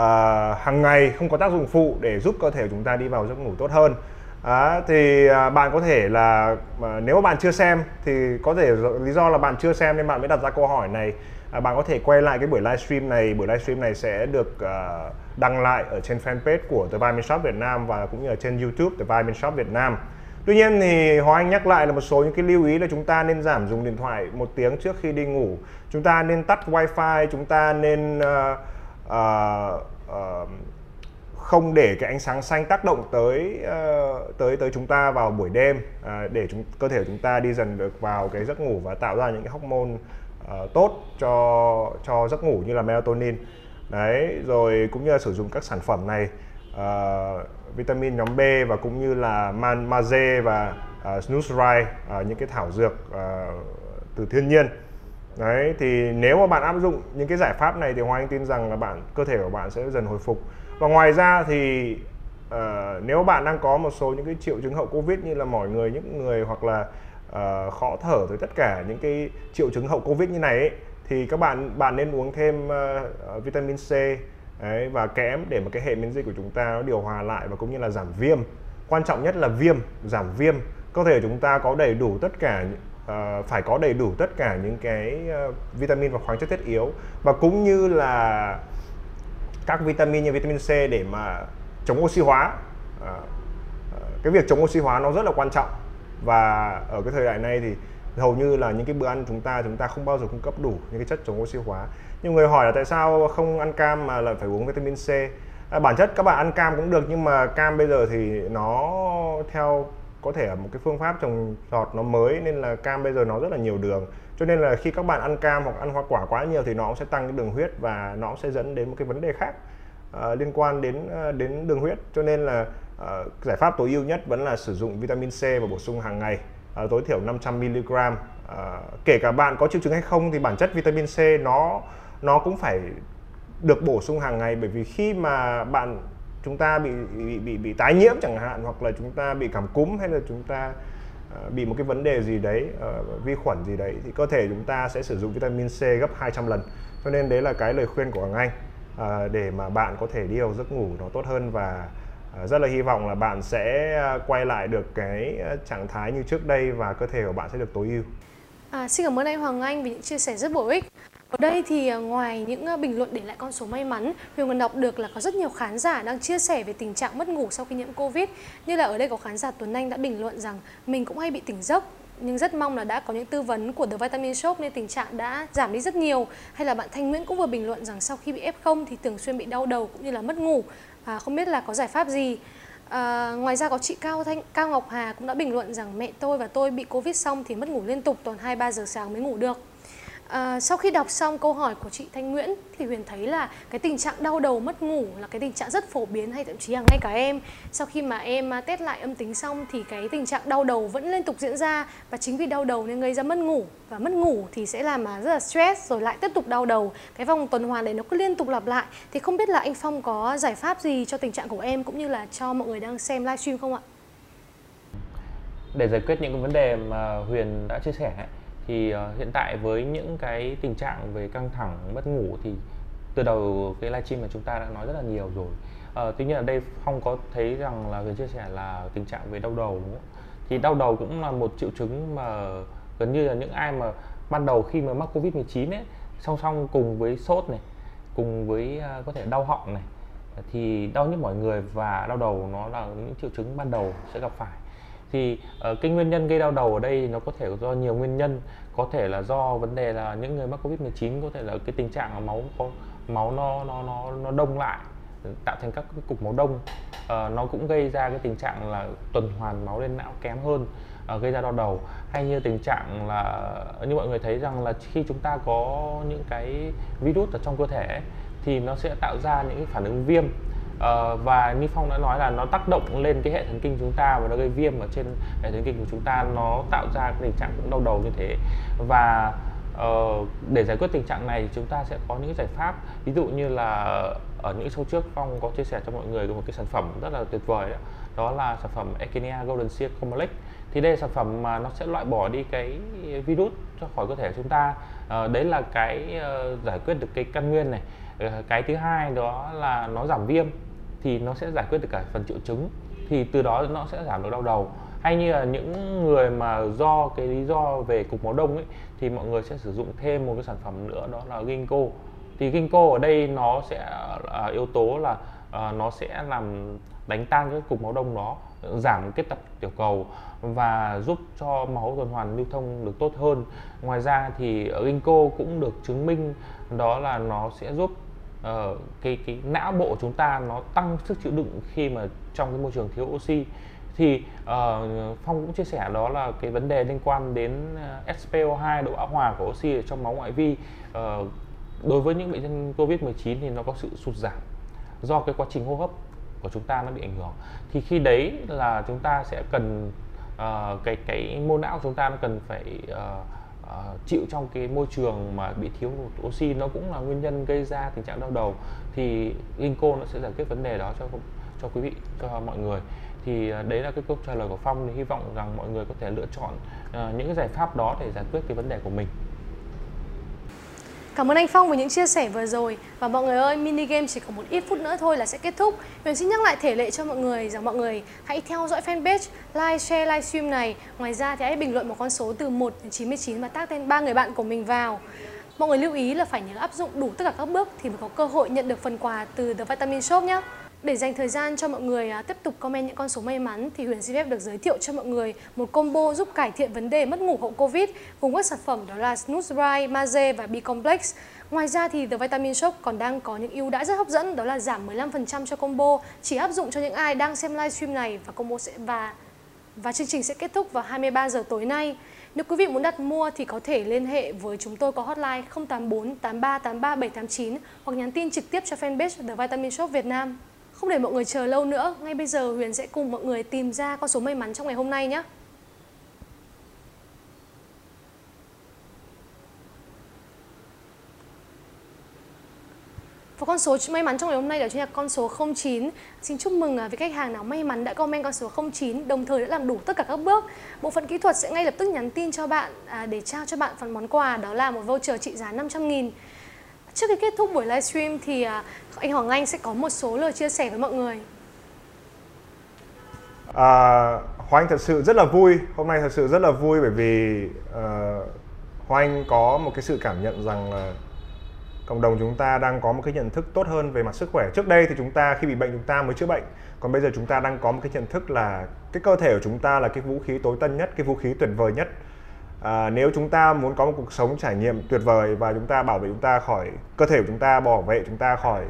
hàng ngày không có tác dụng phụ để giúp cơ thể của chúng ta đi vào giấc ngủ tốt hơn. À, thì bạn có thể là à, nếu mà bạn chưa xem thì có thể lý do là bạn chưa xem nên bạn mới đặt ra câu hỏi này à, bạn có thể quay lại cái buổi livestream này. Buổi livestream này sẽ được uh, đăng lại ở trên fanpage của The Vitamin Shop Việt Nam và cũng như ở trên YouTube The Vitamin Shop Việt Nam. Tuy nhiên thì Hoàng Anh nhắc lại là một số những cái lưu ý là chúng ta nên giảm dùng điện thoại một tiếng trước khi đi ngủ. Chúng ta nên tắt wifi chúng ta nên uh, uh, uh, không để cái ánh sáng xanh tác động tới uh, tới tới chúng ta vào buổi đêm uh, để chúng cơ thể của chúng ta đi dần được vào cái giấc ngủ và tạo ra những cái hormone uh, tốt cho cho giấc ngủ như là melatonin. Đấy rồi cũng như là sử dụng các sản phẩm này uh, vitamin nhóm B và cũng như là man magie và uh, snooze uh, những cái thảo dược uh, từ thiên nhiên. Đấy thì nếu mà bạn áp dụng những cái giải pháp này thì Hoàng Anh tin rằng là bạn cơ thể của bạn sẽ dần hồi phục. Và ngoài ra thì uh, nếu bạn đang có một số những cái triệu chứng hậu covid như là mỏi người những người hoặc là uh, khó thở rồi tất cả những cái triệu chứng hậu covid như này ấy, thì các bạn bạn nên uống thêm uh, vitamin C ấy và kẽm để mà cái hệ miễn dịch của chúng ta nó điều hòa lại và cũng như là giảm viêm. Quan trọng nhất là viêm giảm viêm. Cơ thể chúng ta có đầy đủ tất cả uh, phải có đầy đủ tất cả những cái uh, vitamin và khoáng chất thiết yếu và cũng như là các vitamin như vitamin C để mà chống oxy hóa. Uh, cái việc chống oxy hóa nó rất là quan trọng và ở cái thời đại này thì hầu như là những cái bữa ăn chúng ta chúng ta không bao giờ cung cấp đủ những cái chất chống oxy hóa. Nhiều người hỏi là tại sao không ăn cam mà lại phải uống vitamin C? À, bản chất các bạn ăn cam cũng được nhưng mà cam bây giờ thì nó theo có thể là một cái phương pháp trồng trọt nó mới nên là cam bây giờ nó rất là nhiều đường. Cho nên là khi các bạn ăn cam hoặc ăn hoa quả quá nhiều thì nó sẽ tăng cái đường huyết và nó sẽ dẫn đến một cái vấn đề khác uh, liên quan đến uh, đến đường huyết. Cho nên là uh, giải pháp tối ưu nhất vẫn là sử dụng vitamin C và bổ sung hàng ngày uh, tối thiểu 500 mg uh, kể cả bạn có triệu chứng hay không thì bản chất vitamin C nó nó cũng phải được bổ sung hàng ngày. Bởi vì khi mà bạn chúng ta bị bị bị, bị tái nhiễm chẳng hạn hoặc là chúng ta bị cảm cúm hay là chúng ta ờ, bị một cái vấn đề gì đấy uh, vi khuẩn gì đấy thì cơ thể chúng ta sẽ sử dụng vitamin C gấp 200 lần. Cho nên đấy là cái lời khuyên của Hoàng Anh uh, để mà bạn có thể đi vào giấc ngủ nó tốt hơn và Ờ, rất là hy vọng là bạn sẽ ờ, quay lại được cái ờ, trạng thái như trước đây và cơ thể của bạn sẽ được tối ưu. À, xin cảm ơn anh Hoàng Anh vì những chia sẻ rất bổ ích. Ở đây thì ngoài những bình luận để lại con số may mắn, Huyền còn đọc được là có rất nhiều khán giả đang chia sẻ về tình trạng mất ngủ sau khi nhiễm Covid. Như là ở đây có khán giả Tuấn Anh đã bình luận rằng mình cũng hay bị tỉnh giấc nhưng rất mong là đã có những tư vấn của The Vitamin Shop nên tình trạng đã giảm đi rất nhiều. Hay là bạn Thanh Nguyễn cũng vừa bình luận rằng sau khi bị F0 thì thường xuyên bị đau đầu cũng như là mất ngủ à, không biết là có giải pháp gì. À, ngoài ra có chị Cao Thanh Cao Ngọc Hà cũng đã bình luận rằng mẹ tôi và tôi bị Covid xong thì mất ngủ liên tục toàn 2 3 giờ sáng mới ngủ được. À, sau khi đọc xong câu hỏi của chị Thanh Nguyễn thì Huyền thấy là cái tình trạng đau đầu mất ngủ là cái tình trạng rất phổ biến hay thậm chí là ngay cả em sau khi mà em à, test lại âm tính xong thì cái tình trạng đau đầu vẫn liên tục diễn ra và chính vì đau đầu nên gây ra mất ngủ và mất ngủ thì sẽ làm mà rất là stress rồi lại tiếp tục đau đầu cái vòng tuần hoàn đấy nó cứ liên tục lặp lại thì không biết là anh Phong có giải pháp gì cho tình trạng của em cũng như là cho mọi người đang xem livestream không ạ? Để giải quyết những cái vấn đề mà Huyền đã chia sẻ ấy thì uh, hiện tại với những cái tình trạng về căng thẳng mất ngủ thì từ đầu cái livestream mà chúng ta đã nói rất là nhiều rồi. Uh, tuy nhiên ở đây phong có thấy rằng là người chia sẻ là tình trạng về đau đầu đúng không? Thì đau đầu cũng là một triệu chứng mà gần như là những ai mà ban đầu khi mà mắc covid 19 ấy song song cùng với sốt này cùng với uh, có thể đau họng này thì đau nhức mọi người và đau đầu nó là những triệu chứng ban đầu sẽ gặp phải thì uh, ờ, cái nguyên nhân gây đau đầu ở đây nó có thể do nhiều nguyên nhân. Có thể là do vấn đề là những người mắc covid 19 có thể là cái tình trạng là máu có máu nó nó nó nó đông lại ừ, tạo thành các cái cục máu đông. Uh, nó cũng gây ra cái tình trạng là tuần hoàn máu lên não kém hơn uh, gây ra đau đầu. Hay như tình trạng là như mọi người thấy rằng là khi chúng ta có những cái virus ở trong cơ thể thì nó sẽ tạo ra những cái phản ứng viêm uh, và như phong đã nói là nó tác động lên cái hệ thần kinh chúng ta và nó gây viêm ở trên hệ thần kinh của chúng ta nó tạo ra cái tình trạng cũng đau đầu như thế. Và uh, để giải quyết tình trạng này chúng ta sẽ có những giải pháp. Ví dụ như là ở những show trước phong có chia sẻ cho mọi người một cái sản phẩm rất là tuyệt vời đó, đó là sản phẩm Echinacea Golden Seed Complex. Thì đây là sản phẩm mà nó sẽ loại bỏ đi cái virus ra khỏi cơ thể chúng ta. À, đấy là cái uh, giải quyết được cái căn nguyên này. Cái thứ hai đó là nó giảm viêm thì nó sẽ giải quyết được cả phần triệu chứng thì từ đó nó sẽ giảm được đau đầu. Hay như là những người mà do cái lý do về cục máu đông ấy thì mọi người sẽ sử dụng thêm một cái sản phẩm nữa đó là ginkgo. Thì ginkgo ở đây nó sẽ là yếu tố là uh, nó sẽ làm đánh tan cái cục máu đông đó giảm kết tập tiểu cầu và giúp cho máu tuần hoàn lưu thông được tốt hơn. Ngoài ra thì ginkgo cũng được chứng minh đó là nó sẽ giúp uh, cái cái não bộ chúng ta nó tăng sức chịu đựng khi mà trong cái môi trường thiếu oxy. Thì uh, phong cũng chia sẻ đó là cái vấn đề liên quan đến ờ, uh, SPO2 độ bão hòa của oxy ở trong máu ngoại vi. Uh, đối với những bệnh nhân covid 19 thì nó có sự sụt giảm do cái quá trình hô hấp của chúng ta nó bị ảnh hưởng. Thì khi đấy là chúng ta sẽ cần uh, cái cái mô não chúng ta nó cần phải uh, À, chịu trong cái môi trường mà bị thiếu oxy nó cũng là nguyên nhân gây ra tình trạng đau đầu thì ginkgo nó sẽ giải quyết vấn đề đó cho cho quý vị cho mọi người. Thì à, đấy là cái câu trả lời của phong thì hy vọng rằng mọi người có thể lựa chọn uh, những cái giải pháp đó để giải quyết cái vấn đề của mình. Cảm ơn anh Phong với những chia sẻ vừa rồi. Và mọi người ơi, mini game chỉ còn một ít phút nữa thôi là sẽ kết thúc. Huyền xin nhắc lại thể lệ cho mọi người rằng mọi người hãy theo dõi fanpage, like, share livestream này. Ngoài ra thì hãy bình luận một con số từ 1 đến 99 và tag tên ba người bạn của mình vào. Mọi người lưu ý là phải nhớ áp dụng đủ tất cả các bước thì mới có cơ hội nhận được phần quà từ The Vitamin Shop nhé để dành thời gian cho mọi người à, tiếp tục comment những con số may mắn thì Huyền xin phép được giới thiệu cho mọi người một combo giúp cải thiện vấn đề mất ngủ hậu Covid cùng các sản phẩm đó là Snooze Dry, Maze và B-Complex. Ngoài ra thì The Vitamin Shop còn đang có những ưu đãi rất hấp dẫn đó là giảm 15% cho combo chỉ áp dụng cho những ai đang xem livestream này và combo sẽ và và chương trình sẽ kết thúc vào 23 giờ tối nay. Nếu quý vị muốn đặt mua thì có thể liên hệ với chúng tôi có hotline 084 83 83 789 hoặc nhắn tin trực tiếp cho fanpage The Vitamin Shop Việt Nam. Không để mọi người chờ lâu nữa, ngay bây giờ Huyền sẽ cùng mọi người tìm ra con số may mắn trong ngày hôm nay nhé. Và con số may mắn trong ngày hôm nay đó chính là con số 09. Xin chúc mừng à, với khách hàng nào may mắn đã comment con số 09, đồng thời đã làm đủ tất cả các bước. Bộ phận kỹ thuật sẽ ngay lập tức nhắn tin cho bạn à, để trao cho bạn phần món quà đó là một voucher trị giá 500 nghìn. Trước khi kết thúc buổi livestream thì à, anh Hoàng Anh sẽ có một số lời chia sẻ với mọi người. À, Hoàng Anh thật sự rất là vui, hôm nay thật sự rất là vui bởi vì uh, Hoàng Anh có một cái sự cảm nhận rằng là cộng đồng chúng ta đang có một cái nhận thức tốt hơn về mặt sức khỏe. Trước đây thì chúng ta khi bị bệnh chúng ta mới chữa bệnh, còn bây giờ chúng ta đang có một cái nhận thức là cái cơ thể của chúng ta là cái vũ khí tối tân nhất, cái vũ khí tuyệt vời nhất à, nếu chúng ta muốn có một cuộc sống trải nghiệm tuyệt vời và chúng ta bảo vệ chúng ta khỏi cơ thể của chúng ta bảo vệ chúng ta khỏi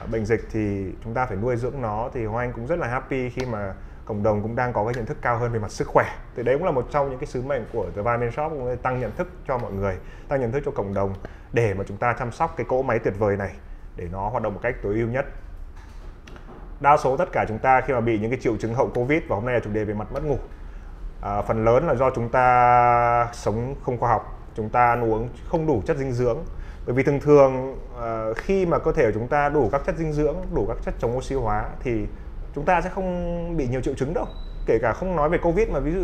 à, bệnh dịch thì chúng ta phải nuôi dưỡng nó thì hoàng Anh cũng rất là happy khi mà cộng đồng cũng đang có cái nhận thức cao hơn về mặt sức khỏe. Thì đấy cũng là một trong những cái sứ mệnh của The Vitamin Shop cũng tăng nhận thức cho mọi người tăng nhận thức cho cộng đồng để mà chúng ta chăm sóc cái cỗ máy tuyệt vời này để nó hoạt động một cách tối ưu nhất. Đa số tất cả chúng ta khi mà bị những cái triệu chứng hậu covid và hôm nay là chủ đề về mặt mất ngủ à, phần lớn là do chúng ta sống không khoa học chúng ta ăn uống không đủ chất dinh dưỡng. Bởi vì thường thường à, khi mà cơ thể của chúng ta đủ các chất dinh dưỡng đủ các chất chống oxy hóa thì chúng ta sẽ không bị nhiều triệu chứng đâu. Kể cả không nói về covid mà ví dụ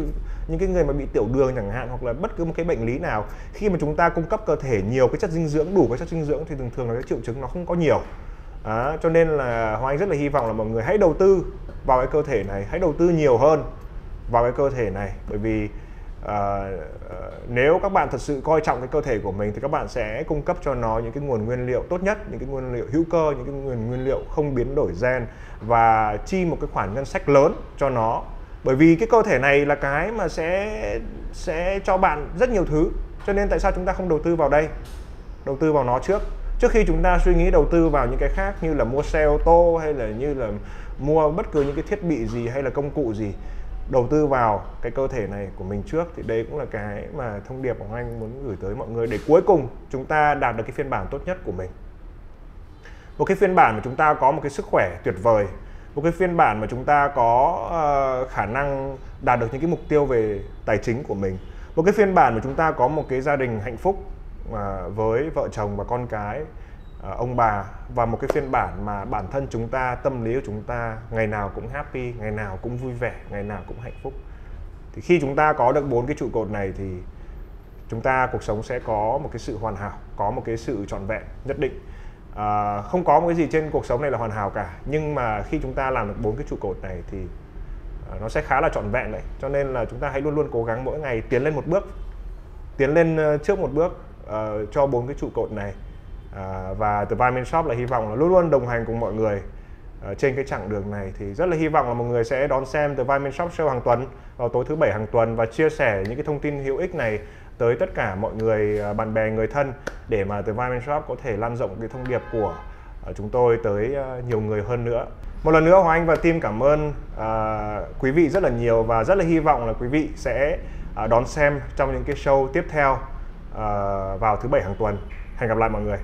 những cái người mà bị tiểu đường chẳng hạn hoặc là bất cứ một cái bệnh lý nào khi mà chúng ta cung cấp cơ thể nhiều cái chất dinh dưỡng đủ cái chất dinh dưỡng thì thường thường là cái triệu chứng nó không có nhiều. À, cho nên là Hoàng Anh rất là hy vọng là mọi người hãy đầu tư vào cái cơ thể này hãy đầu tư nhiều hơn vào cái cơ thể này. Bởi vì uh, uh, nếu các bạn thật sự coi trọng cái cơ thể của mình thì các bạn sẽ cung cấp cho nó những cái nguồn nguyên liệu tốt nhất những cái nguyên liệu hữu cơ những cái nguồn nguyên liệu không biến đổi gen và chi một cái khoản ngân sách lớn cho nó. Bởi vì cái cơ thể này là cái mà sẽ sẽ cho bạn rất nhiều thứ cho nên tại sao chúng ta không đầu tư vào đây? Đầu tư vào nó trước. Trước khi chúng ta suy nghĩ đầu tư vào những cái khác như là mua xe ô tô hay là như là mua bất cứ những cái thiết bị gì hay là công cụ gì đầu tư vào cái cơ thể này của mình trước thì đây cũng là cái mà thông điệp của anh muốn gửi tới mọi người để cuối cùng chúng ta đạt được cái phiên bản tốt nhất của mình. Một cái phiên bản mà chúng ta có một cái sức khỏe tuyệt vời một cái phiên bản mà chúng ta có uh, khả năng đạt được những cái mục tiêu về tài chính của mình. Một cái phiên bản mà chúng ta có một cái gia đình hạnh phúc uh, với vợ chồng và con cái. À, ông bà và một cái phiên bản mà bản thân chúng ta tâm lý của chúng ta ngày nào cũng happy ngày nào cũng vui vẻ ngày nào cũng hạnh phúc. Thì khi chúng ta có được bốn cái trụ cột này thì chúng ta cuộc sống sẽ có một cái sự hoàn hảo có một cái sự trọn vẹn nhất định. À, không có một cái gì trên cuộc sống này là hoàn hảo cả nhưng mà khi chúng ta làm được bốn cái trụ cột này thì à, nó sẽ khá là trọn vẹn đấy. Cho nên là chúng ta hãy luôn luôn cố gắng mỗi ngày tiến lên một bước tiến lên ờ, trước một bước uh, cho bốn cái trụ cột này à, và The Vitamin Shop là hy vọng là luôn luôn đồng hành cùng mọi người ở trên cái chặng đường này. Thì rất là hy vọng là mọi người sẽ đón xem The Vitamin Shop Show hàng tuần vào tối thứ bảy hàng tuần và chia sẻ những cái thông tin hữu ích này tới tất cả mọi người ờ, bạn bè người thân để mà The Vitamin Shop có thể lan rộng cái thông điệp của ờ, chúng tôi tới nhiều người hơn nữa. Một lần nữa Hoàng Anh và team cảm ơn uh, quý vị rất là nhiều và rất là hy vọng là quý vị sẽ uh, đón xem trong những cái show tiếp theo uh, vào thứ bảy hàng tuần. Hẹn gặp lại mọi người.